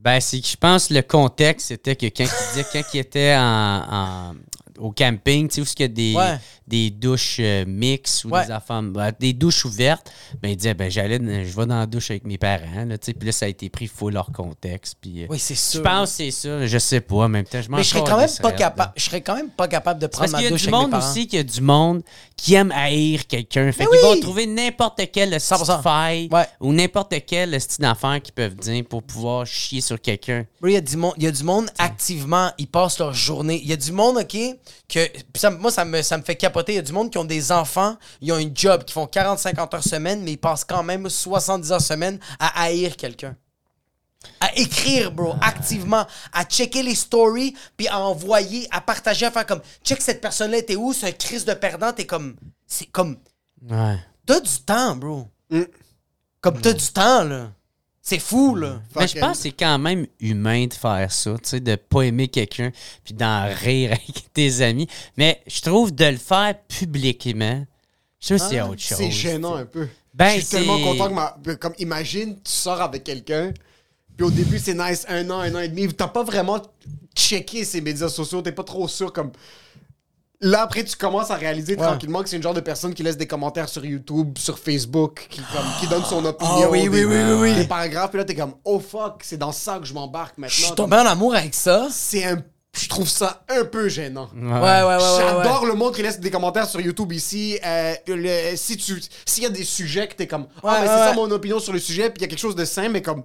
Ben, c'est que je pense le contexte, c'était que quand il quand il était en, en- au camping, tu sais, où il y a des, Ouais. des douches euh, mixtes ou Ouais. des affaires, des douches ouvertes, ben, il disait, ben, j'allais, je vais dans la douche avec mes parents, là, tu sais, puis là, ça a été pris full leur contexte, puis... euh, Oui, c'est je sûr. pense que c'est ça, je sais pas, en même temps, je m'en Mais je serais quand même pas calisse, capable. Je serais quand même pas capable de prendre Parce ma qu'il y a douche du monde aussi, qu'il y a du monde qui aime haïr quelqu'un. Fait qu'ils oui! vont trouver n'importe quel esti 100%. de faille Ouais. ou n'importe quel style d'affaire qu'ils peuvent dire pour pouvoir chier sur quelqu'un. Il y a du monde, il y a du monde activement, ils passent leur journée. Il y a du monde, OK, que ça, moi, ça me, ça me fait capoter. Il y a du monde qui ont des enfants, ils ont un job, qui font 40-50 heures semaine, mais ils passent quand même 70 heures semaine à haïr quelqu'un. À écrire, bro, activement, à checker les stories, puis à envoyer, à partager, à faire comme check cette personne-là était où, c'est un crise de perdant, t'es comme. C'est comme. Ouais. T'as du temps, bro. Mm. Comme t'as du temps, là. C'est fou, là. Mais je pense que c'est quand même humain de faire ça, tu sais, de pas aimer quelqu'un puis d'en rire avec tes amis. Mais je trouve de le faire publiquement, je trouve que c'est autre chose. C'est gênant un peu. Ben, je suis tellement content que ma... Comme, imagine, tu sors avec quelqu'un, puis au début, c'est nice, un an, un an et demi, t'as pas vraiment checké ses médias sociaux, t'es pas trop sûr, comme... Là, après, tu commences à réaliser tranquillement que c'est une genre de personne qui laisse des commentaires sur YouTube, sur Facebook, qui, comme, qui donne son opinion. Ah oui, oui, des- oui, oui, oui. Des paragraphes, puis là, t'es comme, oh fuck, c'est dans ça que je m'embarque maintenant. Je suis tombé en amour avec ça. C'est un... Je trouve ça un peu gênant. Ouais, ouais, ouais, ouais. ouais, J'adore le monde qui laisse des commentaires sur YouTube ici. Euh, le- si tu, s'il y a des sujets que t'es comme, ah, Ouais, ben, ouais, c'est ça mon opinion sur le sujet, puis il y a quelque chose de sain, mais comme.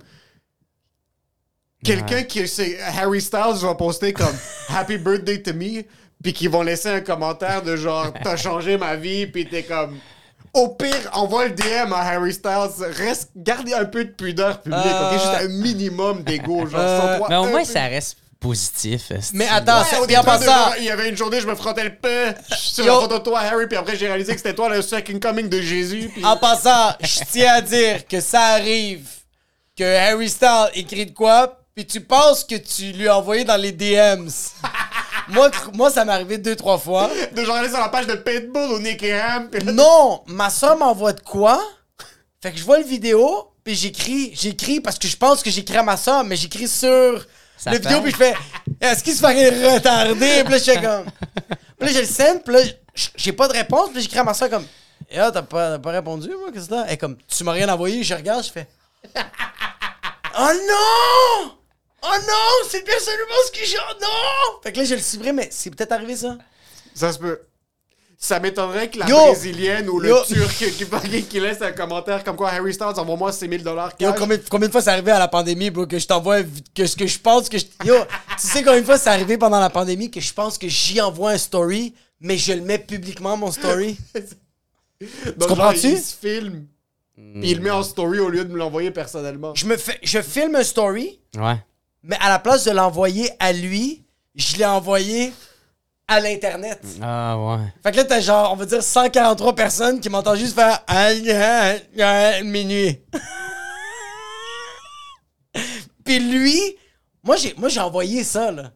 Quelqu'un qui. C'est Harry Styles va poster comme Happy birthday to me, puis qui vont laisser un commentaire de genre, t'as changé ma vie, puis t'es comme. Au pire, envoie le DM à Harry Styles. Reste, gardez un peu de pudeur publique, Euh, ok? Juste un minimum d'ego. Genre, Euh, sens-toi Mais au moins, peu- ça reste positif. Mais attends, Ouais, passant, genre, il y avait une journée, je me frottais le peu sur Yo. la photo de toi, Harry, puis après j'ai réalisé que c'était toi le second coming de Jésus. Puis... en passant, je tiens à dire que ça arrive que Harry Styles écrit de quoi, puis tu penses que tu lui as envoyé dans les DMs. moi, moi, ça m'est arrivé deux, trois fois. De genre aller sur la page de Pitbull ou Nicky Ham. Là, Non, ma soeur m'envoie de quoi? Fait que je vois le vidéo, puis j'écris, j'écris parce que je pense que j'écris à ma soeur, mais j'écris sur le vidéo, puis je fais Est-ce qu'il se fait retarder? Puis là, je fais comme. Puis là, je le sens, puis là, j'ai pas de réponse, puis là, j'écris à ma soeur comme Eh, ah, t'as pas, t'as pas répondu, moi, qu'est-ce que c'est? Elle est comme Tu m'as rien envoyé, je regarde, je fais Oh non! Oh non! C'est bien seulement ce que j'ai. Oh non! Fait que là, je le supprime, mais c'est peut-être arrivé ça. Ça se peut. Ça m'étonnerait que la Yo. brésilienne ou le Yo. turc qui, qui, qui laisse un commentaire comme quoi Harry Styles envoie-moi ses 1000 dollars Yo, combien, combien de fois c'est arrivé à la pandémie, bro, que je t'envoie que ce que je pense que je. Yo, tu sais combien de fois c'est arrivé pendant la pandémie que je pense que j'y envoie un story, mais je le mets publiquement, mon story? Donc, comprends-tu? genre, il se filme, puis il le met en story au lieu de me l'envoyer personnellement. Je me fais. Je filme un story, Ouais. Mais à la place de l'envoyer à lui, je l'ai envoyé à l'Internet. Ah, ouais. Fait que là, t'as genre, on va dire 143 personnes qui m'entendent juste faire minuit. Puis lui, moi j'ai moi j'ai envoyé ça là.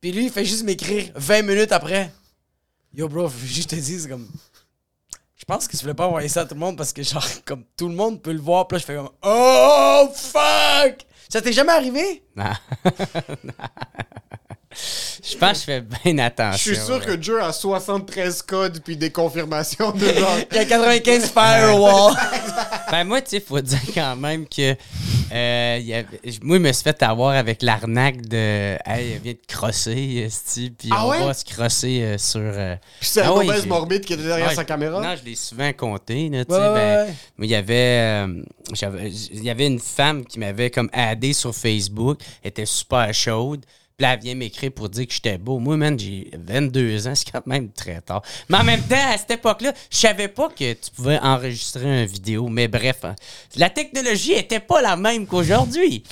Puis lui, il fait juste m'écrire 20 minutes après. Yo, bro, juste te dire, c'est comme. Je pense que tu voulais pas envoyer ça à tout le monde parce que, genre, comme tout le monde peut le voir, puis là, je fais comme. Oh, fuck! Ça t'est jamais arrivé? je pense que je fais bien attention. Je suis sûr ouais. que Joe a 73 codes puis des confirmations de genre. Il y a 95 firewall. Ben moi, tu sais, faut dire quand même que euh, il y avait- moi, je me suis fait avoir avec l'arnaque de Hey, vient de crosser, esti, puis Ah on ouais? va se crosser euh, sur. euh, Puis c'est Ah un oui, mauvaise morbide qui était derrière Ouais, sa caméra? Non, je l'ai souvent compté. Là, ouais, ben, il y avait, euh, il y avait une femme qui m'avait comme addé sur Facebook. Elle était super chaude. Puis là, elle vient m'écrire pour dire que j'étais beau. Moi, man, j'ai 22 ans. C'est quand même très tard. Mais en même temps, à cette époque-là, je savais pas que tu pouvais enregistrer une vidéo. Mais bref, hein, la technologie était pas la même qu'aujourd'hui.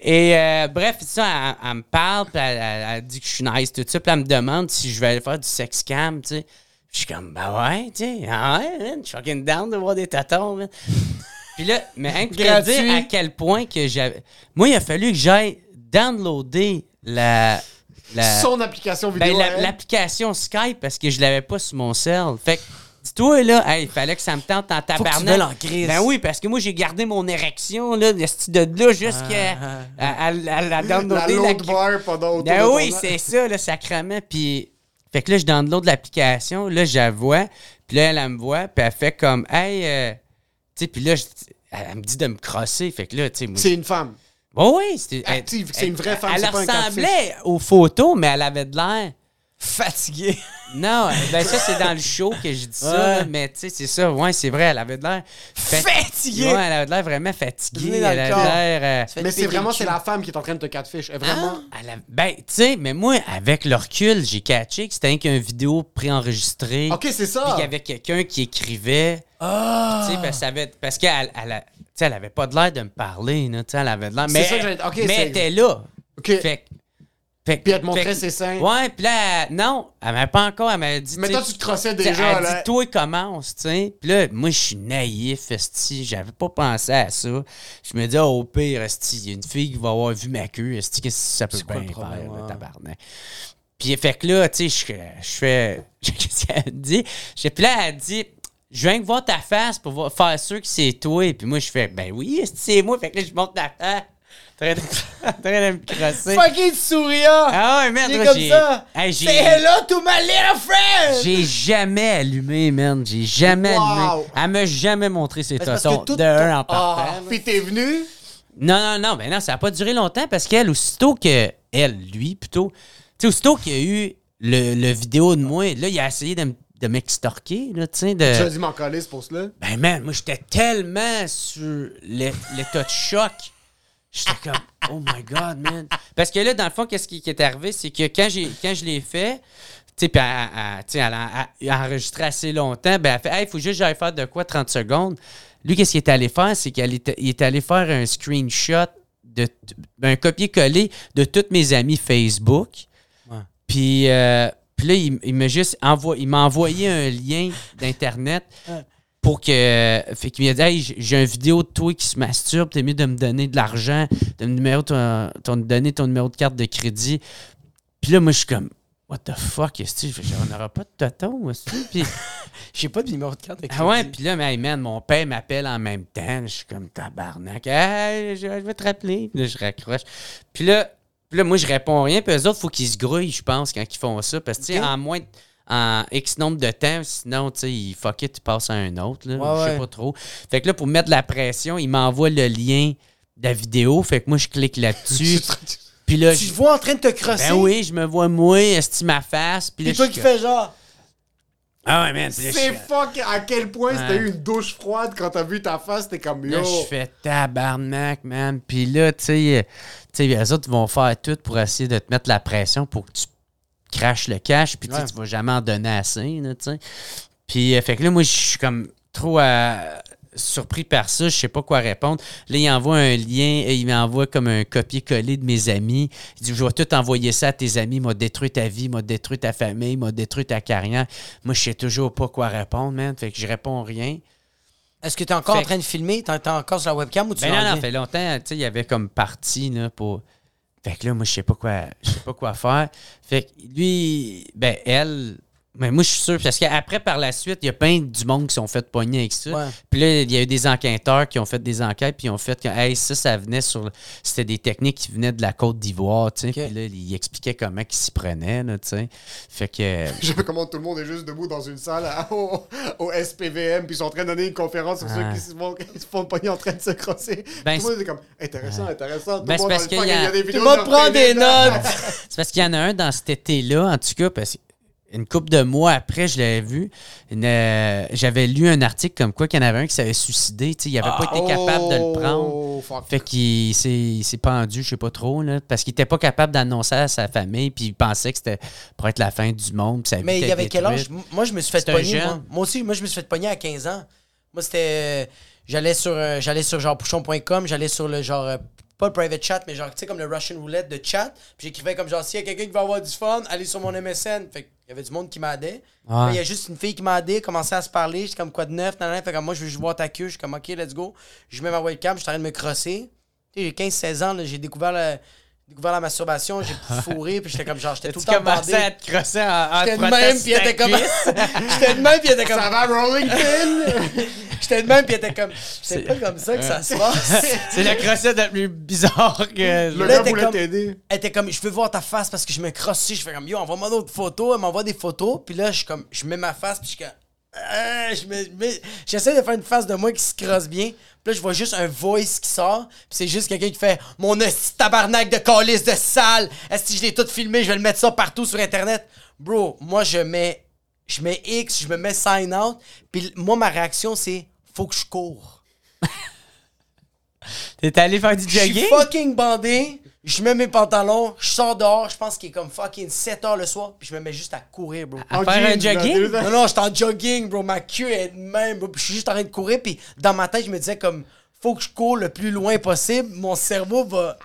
Et euh, bref, ça, elle, elle me parle, puis elle, elle- elle dit que je suis nice, tout ça. Puis elle me demande si je vais aller faire du sex cam, tu sais. Je suis comme, bah ouais, tu sais, ah ouais, man, je suis fucking down de voir des tatons, man. Puis là, mais te Gratuit. dire à quel point que j'avais. Moi, il a fallu que j'aille downloader la. la Son application ben, vidéo. la- l'application Skype parce que je l'avais pas sur mon cell. Fait que, dis-toi, là, hey, il fallait que ça me tente en Faut que tu tabarnak. en crise. Ben oui, parce que moi, j'ai gardé mon érection, là, de ce- de là jusqu'à Ah, à, à- à la la downloader. l'autre bar pendant Ben oui, c'est ça, le sacrement. Puis, fait que là, je download l'application, là, je la vois, puis là, elle, elle me voit, puis elle fait comme, hey, euh, tu sais, puis là, je- elle, elle me dit de me crosser. Fait que là, tu sais, moi. C'est une femme. Oh oui, c'était. Active, c'est elle- une vraie femme, Elle c'est pas un ressemblait aux photos, mais elle avait de l'air. Fatigué. Non, ben ça, c'est dans le show que je dis ça, Ouais. là, mais tu sais, c'est ça, ouais, c'est vrai, elle avait de l'air. fat- Fatigué. Ouais, elle avait de l'air vraiment fatiguée. Elle le avait l'air. euh, Mais c'est vraiment c'est la femme qui est en train de te catfish. Elle vraiment. Ah, elle a- Ben, tu sais, mais moi, avec le recul, j'ai catché que c'était qu'une vidéo préenregistrée. Ok, c'est Puis ça. qu'il y avait quelqu'un qui écrivait. Ah. Tu sais, parce, avait- parce qu'elle elle, sais, elle avait pas de l'air de me parler. là, tu sais, elle avait de l'air. Mais, ça que j'allais- ok, mais elle était là. Ok. Fait, fait, Puis elle te montrait fait ses seins. Ouais, puis là, elle- non, elle m'avait pas encore, elle m'avait dit. Mais toi, tu te crossais déjà, Elle là. dit, toi, commence, tu sais. Puis là, moi, je suis naïf, esti. J'avais pas pensé à ça. Je me dis, oh, au pire, esti, il y a une fille qui va avoir vu ma queue, esti, qu'est-ce que ça peut bien le problème, faire, là, ouais. tabarnak. Puis, fait que là, tu sais, je, je fais. Qu'est-ce qu'elle dit? Puis là, elle dit. Je viens voir ta face pour voir- faire sûr que c'est toi. Puis moi, je fais, ben oui, c'est moi? Fait que là, je monte ta face. Train de- de me crosser. Fucking souriant. Ah ouais, merde, comme ça. Hey, Say hello to my little friend. j'ai jamais allumé, man. J'ai jamais Wow. allumé. Elle m'a jamais montré ses Ben, tout de un en Ah, partant. puis t'es venu? Non, non, non, ben non, ça n'a pas duré longtemps parce qu'elle, aussitôt que. Elle, lui, plutôt. Tu sais, aussitôt qu'il y a eu le, le vidéo de moi, là, il a essayé de, m- de m'extorquer, là, tu sais. Tu as De... dit m'en coller, c'est pour cela? Ben, man, moi, j'étais tellement sur l'é- l'état de choc. J'étais comme, oh my God, man. Parce que là, dans le fond, qu'est-ce qui, qui est arrivé, c'est que quand, j'ai, quand je l'ai fait, tu sais, puis elle, elle- tu sais, elle a, enregistré assez longtemps, ben, elle fait, hey, il faut juste que j'aille faire de quoi 30 secondes. Lui, qu'est-ce qu'il est allé faire, c'est qu'il est, allé faire un screenshot, de, t- un copier-coller de tous mes amis Facebook. Puis, euh, puis là, il, il m'a juste envoyé, il m'a envoyé un lien d'Internet pour que. Fait qu'il m'a dit Hey, j'ai- une vidéo de toi qui se masturbe, t'es mieux de me donner de l'argent, de me numéro ton, ton- donner ton numéro de carte de crédit. Puis là, moi, je suis comme What the fuck, est-ce que on n'aura pas de tonton, est-ce? Puis, J'ai pas de numéro de carte. avec ah ouais, crédit. puis là, mais hey, man, mon père m'appelle en même temps. Je suis comme tabarnak. Hey, je, je vais te rappeler. Puis là, je raccroche. Puis là, puis là, moi, je réponds rien. Puis eux autres, il faut qu'ils se grouillent, je pense, quand ils font ça. Parce que, tu sais, en moins de- en X nombre de temps, sinon, tu sais, ils fuck it, tu passes à un autre. Là, Ouais, je sais ouais. pas trop. Fait que là, pour mettre de la pression, il m'envoie le lien de la vidéo. Fait que moi, je clique là-dessus. Puis là, Tu je- te vois en train de te crosser? ben oui, je me vois moi, estime ma face. Puis là, Puis toi je qui fais genre. Ah ouais, man. puis là, je C'est fuck à quel point Ouais. c'était eu une douche froide quand t'as vu ta face, t'es comme yo. Là, je fais tabarnak, man. Puis là, tu sais, euh, sais, les autres vont faire tout pour essayer de te mettre la pression pour que tu craches le cash. Puis Ouais. tu vas jamais en donner assez, tu sais. Puis, euh, fait que là, moi, je suis comme trop euh, surpris par ça. Je sais pas quoi répondre. Là, il envoie un lien. et Il m'envoie comme un copier-coller de mes amis. Il dit Je vais tout envoyer ça à tes amis. Il m'a détruit ta vie, il m'a détruit ta famille, il m'a détruit ta carrière. Moi, je sais toujours pas quoi répondre, man. Fait que je réponds rien. Est-ce que t'es encore Fait- en train de filmer? T'es t'es encore sur la webcam ou tu Ben non, non, fait longtemps, tu sais, il y avait comme parti, là, pour... Fait que là, moi, je sais pas quoi, je sais pas quoi faire. Fait que lui, ben, elle Mais moi, je suis sûr, parce qu'après, par la suite, il y a plein du monde qui sont fait pogner avec ça. Ouais. Puis là, il y a eu des enquêteurs qui ont fait des enquêtes, puis ils ont fait que, hey, ça, ça venait sur. C'était des techniques qui venaient de la Côte d'Ivoire, tu sais. Puis là, ils expliquaient comment ils s'y prenaient, là, tu sais. Fait que. Je veux comment tout le monde est juste debout dans une salle à- au, au SPVM, puis ils sont en train de donner une conférence sur ceux Ah. qui se font, qui se font pogner en train de se crosser. Ben, tout le monde est comme intéressant, intéressant. Tout Ben, le monde parce y a- fucking- des Tout vidéos le monde de prend des notes. C'est parce qu'il y en a un dans cet été-là, en tout cas, parce une couple de mois après, je l'avais vu. euh, J'avais lu un article comme quoi qu'il y en avait un qui s'avait suicidé. Il n'avait pas été capable de le prendre. Oh, fuck. Fait qu'il s'est il s'est pendu, je sais pas trop, là, parce qu'il était pas capable d'annoncer à sa famille, puis il pensait que c'était pour être la fin du monde. Mais il y avait quel âge? Moi, je me suis fait pogner. Moi. Moi aussi, moi, je me suis fait pogner à 15 ans. Moi, c'était. J'allais sur, euh, j'allais sur genre pouchon.com, j'allais sur le genre. Pas le private chat, mais genre, tu sais, comme le Russian roulette de chat. Puis j'écrivais comme genre, s'il y a quelqu'un qui va avoir du fun, allez sur mon MSN. Fait qu'il y avait du monde qui m'aidait. Ouais. Il y a juste une fille qui m'a aidé, commençait à se parler. J'étais comme quoi de neuf, nan, nan. Fait comme moi, je veux juste voir ta queue. Je suis comme, ok, let's go. Je mets ma webcam, je suis en train de me crosser. J'ai 15-16 ans, j'ai découvert la, découvert la masturbation, j'ai fourré, puis j'étais comme genre, j'étais tout le Tu temps bandé. à te crosser en, en J'étais de même, puis il était comme. J'étais de même, puis il était comme. Ça va, Rolling Pin? J'étais de même, puis il était comme. C'est pas comme ça que ça se passe. C'est la crossette la plus bizarre que... Le Là, gars voulait t'aider. Elle était comme, je veux voir ta face parce que je me crosse ici. Je fais comme, yo, envoie-moi d'autres photos. Elle m'envoie des photos. Puis là, je, suis comme, je mets ma face. Puis je suis comme, je me- me- j'essaie de faire une face de moi qui se crosse bien. Puis là, je vois juste un voice qui sort. Puis c'est juste quelqu'un qui fait, mon tabarnak de calice de sale. Est-ce que je l'ai tout filmé? Je vais le mettre ça partout sur Internet. Bro, moi, je mets, je mets X, je me mets sign out. Puis moi, ma réaction, c'est, faut que je cours. T'es allé faire du Je suis jogging? fucking bandé. Je mets mes pantalons, je sors dehors, je pense qu'il est comme fucking 7 heures le soir, puis je me mets juste à courir, bro. À En faire un jogging? Non, non, j'étais en jogging, bro. Ma queue est de même, bro. Puis je suis juste en train de courir, puis dans ma tête, je me disais comme, faut que je cours le plus loin possible. Mon cerveau va.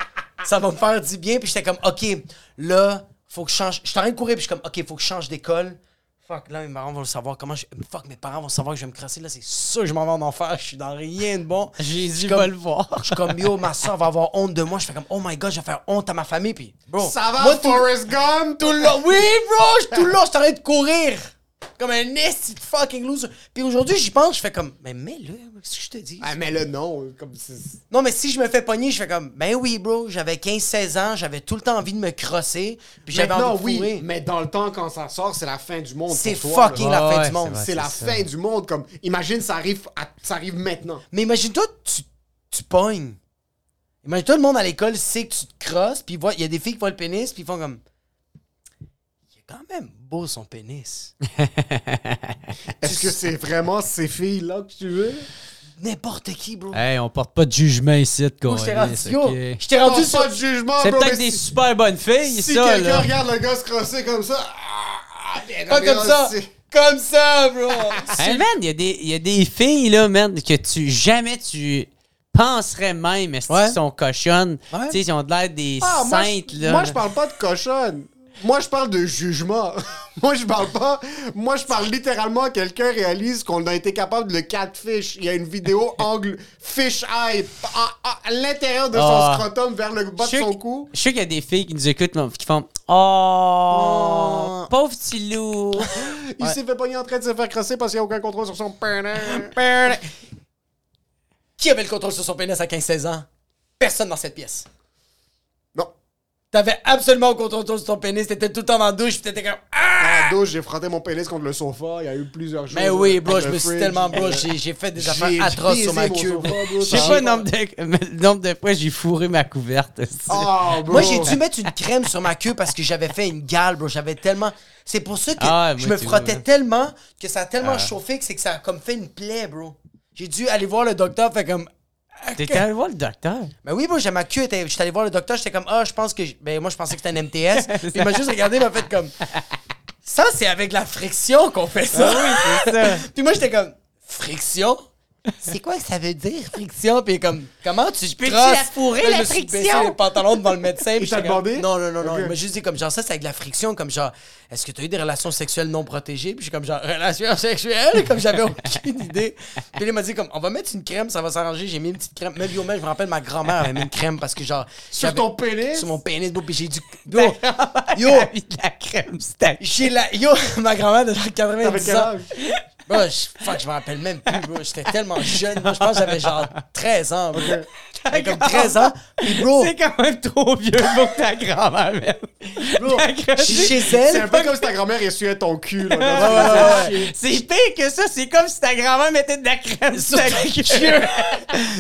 Ça va me faire du bien, puis j'étais comme, ok, là, faut que je change. J'étais en train de courir, puis je suis comme, ok, faut que je change d'école. Fuck, là, mes parents vont le savoir. Comment je. Fuck, mes parents vont savoir que je vais me crasser. Là, c'est sûr que je m'en vais en enfer. Je suis dans rien de bon. Jésus Je va le voir. Je suis comme, yo, ma soeur va avoir honte de moi. Je fais comme, oh my god, je vais faire honte à ma famille. Puis, bro. Ça va, moi, tout, Forrest Gump? tout le long. Oui, bro, je- tout le long, je suis en train de courir. Comme un esti de fucking loser. Puis aujourd'hui, j'y pense, je fais comme, mais mets-le, qu'est-ce que je te dis? Ah, mais là, non. Comme Non, mais si je me fais pogner, je fais comme, ben oui, bro, j'avais 15-16 ans, j'avais tout le temps envie de me crosser. Puis j'avais envie de oui, fourrer. mais dans le temps, quand ça sort, c'est la fin du monde. C'est fucking là. la fin Ouais, du monde. c'est la ça. fin du monde. Comme, imagine, ça arrive, à- ça arrive maintenant. Mais imagine-toi, tu, tu pognes. Imagine-toi, le monde à l'école sait que tu te crosses, puis il y a des filles qui voient le pénis, puis ils font comme. Quand même beau son pénis. Est-ce que c'est vraiment ces filles-là que tu veux? N'importe qui, bro. Hey, on porte pas de jugement ici, de Bro, je t'ai rendu, câlisse, yo, ok? je t'ai rendu sur. pas de jugement, C'est bro, peut-être des si- super bonnes filles, Si ça, quelqu'un là. regarde le gars se crosser comme ça, ah, bien, Pas comme ça. c'est- Comme ça, bro. Hey, man, il y, a des- il y a des filles, là, man, que tu jamais tu penserais même, est-ce Ouais. sont cochonnes? Ouais. Tu sais, ils ont l'air des Ah, moi, saintes, je, là. moi, je parle pas de cochonne. Moi, je parle de jugement. moi, je parle pas. Moi, je parle littéralement quelqu'un réalise qu'on a été capable de le catfish. Il y a une vidéo angle fish eye à, l'intérieur de son Ah. scrotum vers le bas de son cou. Je sais qu'il y a des filles qui nous écoutent, mais qui font Oh, pauvre petit loup. Il s'est fait pogner en train de se faire crosser parce qu'il n'y a aucun contrôle sur son pénis. Qui avait le contrôle sur son pénis à 15-16 ans? Personne dans cette pièce. T'avais absolument le contrôle sur ton pénis, t'étais tout le temps dans la douche, pis t'étais comme. Ah! Dans la douche, j'ai frotté mon pénis contre le sofa. Il y a eu plusieurs choses. Mais oui, bro, je me suis tellement, bro, j'ai fait des affaires atroces sur ma queue. Je sais pas le nombre, de, le nombre de fois j'ai fourré ma couverte. Ah, bro. Moi, j'ai dû mettre une crème sur ma queue parce que j'avais fait une gale, bro. J'avais tellement. C'est pour ça que Ah, je me frottais vois, tellement que ça a tellement chauffé que c'est que ça a comme fait une plaie, bro. J'ai dû aller voir le docteur, fait comme. T'es allé voir le docteur? Ben oui, bro, j'ai ma queue. J'étais allé voir le docteur, j'étais comme, ah, je pense que. j- Ben moi, je pensais que c'était un MTS. Puis il m'a juste regardé, il m'a fait comme. Ça, c'est avec la friction qu'on fait ça. Ah oui, c'est ça. Puis moi, j'étais comme, friction? C'est quoi que ça veut dire, friction? Puis comme, comment tu Peux-tu crosses? la fourrer, Là, je la me suis baissé friction? les pantalons devant le médecin. puis demandé? Non, non, non, non. Ok. Il m'a juste dit comme, genre, ça, c'est avec de la friction, comme genre, est-ce que tu as eu des relations sexuelles non protégées? Puis j'ai comme, genre, relations sexuelles? Comme j'avais aucune idée. Puis il m'a dit comme, on va mettre une crème, ça va s'arranger. J'ai mis une petite crème. Même, yo, je me rappelle, ma grand-mère avait mis une crème parce que, genre, Sur ton pénis? Sur mon pénis, bro, puis j'ai dû. Yo, Yo! la crème, c'était. j'ai la. Yo, ma grand-mère de genre T'avais 90 quel ans. Bro, je, fuck, je me rappelle même plus, bro. J'étais tellement jeune. Je pense que j'avais genre 13 ans, bro. J'avais comme 13 ans. Puis, bro, C'est quand même trop vieux pour ta grand-mère, bro crème, je suis chez C'est elle. un peu comme si ta grand-mère essuyait ton cul. Là, Ouais, ouais, ouais, ouais. C'est pire que ça, c'est comme si ta grand-mère mettait de la crème sur ta queue.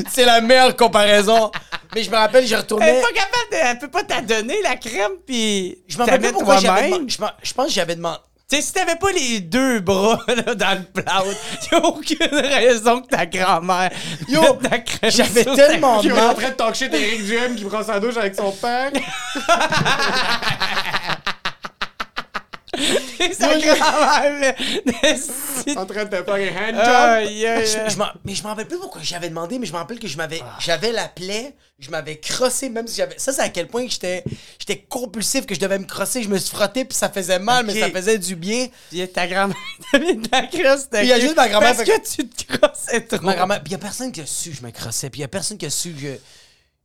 C'est la meilleure comparaison. Mais je me rappelle, j'ai Elle retourné. est pas capable de. Elle peut pas t'adonner la crème, puis. Je me rappelle pas pourquoi j'avais m'en- Je pense que j'avais demandé. Tu sais, si t'avais pas les deux bras là, dans le plâtre, y'a aucune raison que ta grand-mère Yo, mette crème j'avais sur tellement Qui est en train de talk shit Eric Duhem qui prend sa douche avec son père. ta, sa grand-mère. mais- si- en train de te faire un handjob. Aïe, Je- m'en- mais je me rappelle plus pourquoi j'avais demandé, mais je me rappelle que je m'avais, j'avais la plaie, je m'avais crossé, même si j'avais. Ça, c'est à quel point que j'étais, j'étais compulsif, que je devais me crosser, je me suis frotté, puis ça faisait mal, mais ça faisait du bien. Puis ta grand-mère t'a mis de la Puis il y a juste ma grand-mère Parce que tu te crossais trop. Ma grand-mère, puis il y a personne qui a su que je me crossais, puis il y a personne qui a su que.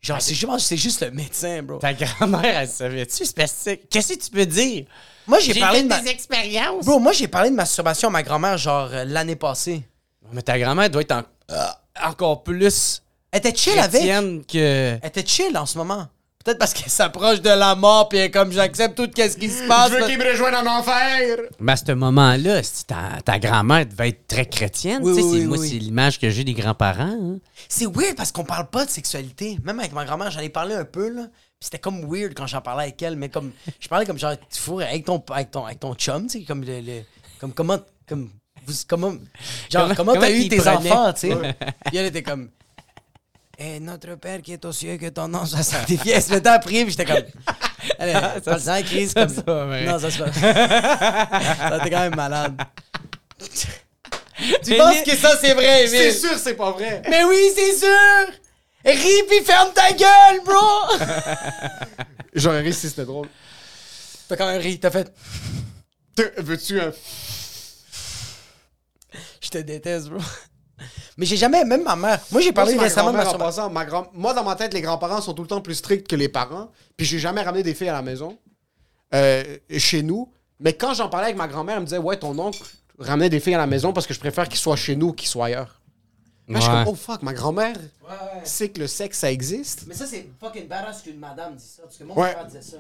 Genre, c'est, je que c'est juste le médecin, bro. Ta grand-mère, elle savait-tu? C'est Qu'est-ce que tu peux dire? Moi, j'ai, parlé de ma. expériences. Bro, moi, j'ai parlé de masturbation à ma grand-mère, genre, euh, l'année passée. Mais ta grand-mère doit être en- euh, encore plus Elle était chill avec. chrétienne que... Elle était chill en ce moment. Peut-être parce qu'elle s'approche de la mort, puis elle est comme j'accepte tout ce qui se passe. Je veux qu'il me rejoigne en enfer. Mais à ce moment-là, si ta, ta grand-mère devait être très chrétienne. Oui, tu sais, oui, c'est- oui, moi, oui. c'est l'image que j'ai des grands-parents. hein. C'est weird parce qu'on parle pas de sexualité. Même avec ma grand-mère, j'en ai parlé un peu, là. C'était comme weird quand j'en parlais avec elle, mais comme. Je parlais comme genre, tu fourres avec ton, avec ton, avec ton chum, tu sais, comme le. le- comme comment. Comme. Vous, comment. Genre, Comment- t'as eu tes enfants, tu sais? Puis elle était comme. Et notre Père qui est aux cieux, que ton nom soit sanctifié. Elle se mettait à prier, puis j'étais comme. Allez, sang, Chris. ça, comme- ça. Non, ça se passe. ça, t'es quand même malade. tu Mais penses que ça, c'est vrai, C'est Emile? sûr, c'est pas vrai. Mais oui, c'est sûr! Ris pis ferme ta gueule, bro! J'aurais ri si c'était drôle. T'as quand même ri, t'as fait. Veux-tu un. Je te déteste, bro. Mais j'ai jamais, même ma mère. Moi, j'ai parlé Moi, récemment de ma passant, ma grand- Moi, dans ma tête, les grands-parents sont tout le temps plus stricts que les parents. Puis j'ai jamais ramené des filles à la maison, euh, chez nous. Mais quand j'en parlais avec ma grand-mère, elle me disait Ouais, ton oncle ramenait des filles à la maison parce que je préfère qu'ils soient chez nous qu'ils soient ailleurs. Là, je suis Ouais. comme Oh fuck, ma grand-mère sait que le sexe, ça existe. Mais ça, c'est fucking badass qu'une madame dit ça. Parce que mon Ouais. père disait ça.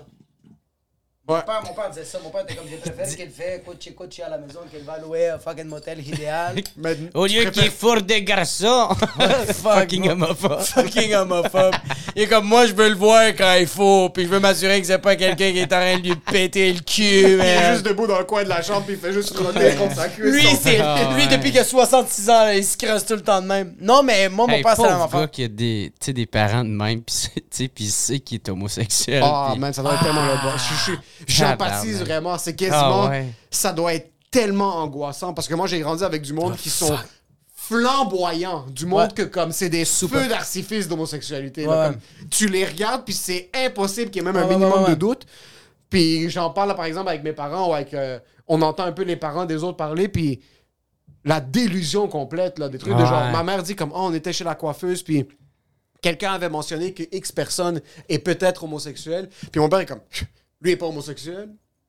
Ouais. Mon, père, mon père disait ça. Mon père était comme, je préfère qu'elle fait coach coach à la maison qu'elle va louer un fucking motel idéal. Mais Au lieu qu'il fourre de garçons. Fucking homophobe. fucking homophobe. Il est comme moi, je veux le voir quand il faut, puis je veux m'assurer que c'est pas quelqu'un qui est en train de lui péter le cul, Il est juste debout dans le coin de la chambre puis il fait juste frotter contre sa cuisse. Lui, c'est lui ouais. depuis qu'il a 66 ans, là, il se creuse tout le temps de même. Non, mais moi, mon Hey, père, c'est la même affaire. gars qui a des, des parents de même, pis il sait qu'il est homosexuel. Ah, pis- man, ça doit être tellement le bon. Je- je- J'empathise vraiment. C'est quasiment. Ah, ouais. Ça doit être tellement angoissant parce que moi, j'ai grandi avec du monde qui sont fuck. flamboyants. Du monde Ouais. que, comme, c'est des Super. feux d'artifice d'homosexualité. Ouais. tu les regardes, puis c'est impossible qu'il y ait même un minimum de doute. Puis j'en parle, par exemple, avec mes parents ou avec. euh, on entend un peu les parents des autres parler, puis la délusion complète, là, des trucs de genre. Ma mère dit comme, oh, on était chez la coiffeuse, puis quelqu'un avait mentionné que X personne est peut-être homosexuel. Puis mon père est comme, lui est pas homosexuel.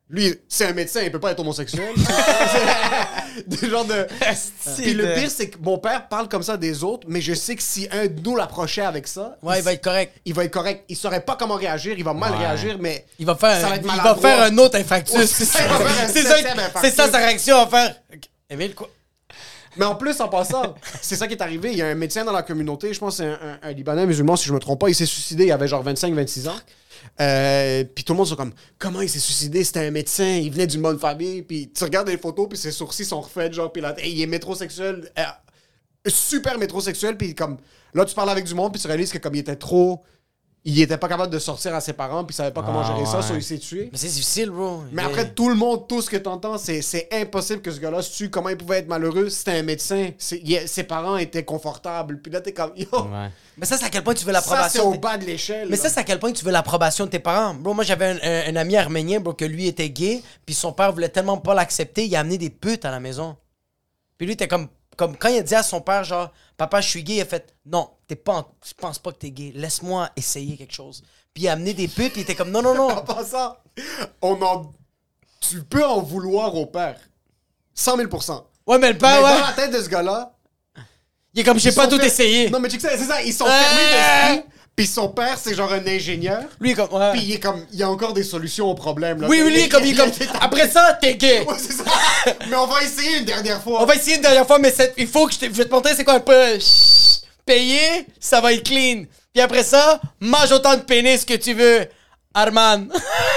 Lui, c'est un médecin, il peut pas être homosexuel. Des genres de. Puis le pire, c'est que mon père parle comme ça des autres, mais je sais que si un de nous l'approchait avec ça, Ouais, il va être correct. il va être correct. Il saurait pas comment réagir, il va mal Ouais. réagir, mais. Il va faire, Ça va un, être il va maladroit. faire un autre infarctus. Ouais, c'est ça, c'est sa réaction à faire. Émile, quoi? Mais en plus, en passant, c'est ça qui est arrivé. Il y a un médecin dans la communauté, je pense que c'est un, un- un Libanais musulman, si je me trompe pas. Il s'est suicidé, il avait genre 25-26 ans. Euh, puis tout le monde sont comme comment il s'est suicidé? C'était un médecin il venait d'une bonne famille. Puis tu regardes les photos puis ses sourcils sont refaits genre puis là il est métrosexuel euh, super métrosexuel puis comme là tu parles avec du monde puis tu réalises que comme il était trop il était pas capable de sortir à ses parents, puis il savait pas comment Ah, gérer ça, ouais. so il s'est tué. Mais c'est difficile, bro. Mais après, tout le monde, tout ce que t'entends, c'est c'est impossible que ce gars-là se tue. Comment il pouvait être malheureux? C'était un médecin. Ses parents étaient confortables. Puis là, t'es comme, yo, Ouais. Mais ça, c'est à quel point tu veux ça, c'est l'approbation. au de- bas de l'échelle. Mais là. ça, c'est à quel point tu veux l'approbation de tes parents. Bro, moi, j'avais un, un- un ami arménien, bro, que lui était gay, puis son père voulait tellement pas l'accepter, il a amené des putes à la maison. Puis lui, était comme, comme quand il a dit à son père, genre, papa, je suis gay, il a fait, non, t'es pas, en- je pense pas que t'es gay, laisse-moi essayer quelque chose. Puis il a amené des putes, puis il était comme, non, non, En non. passant, on en... tu peux en vouloir au père. 100 000% Ouais, mais le Mais père, dans ouais, la tête de ce gars-là, il est comme, j'ai pas tout fait- essayé. Non, mais tu sais, c'est ça, ils sont fermés d'esprit. Puis son père, c'est genre un ingénieur. Lui, comme, ouais. Puis il est comme, il y a encore des solutions aux problèmes. Là. oui, oui, lui, comme, il est comme, après ça, t'es gay. Ouais, c'est ça. Mais on va essayer une dernière fois. On va essayer une dernière fois, mais il faut que je, te, je vais te montrer c'est quoi un peu. Payer, ça va être clean. Puis après ça, mange autant de pénis que tu veux. Arman.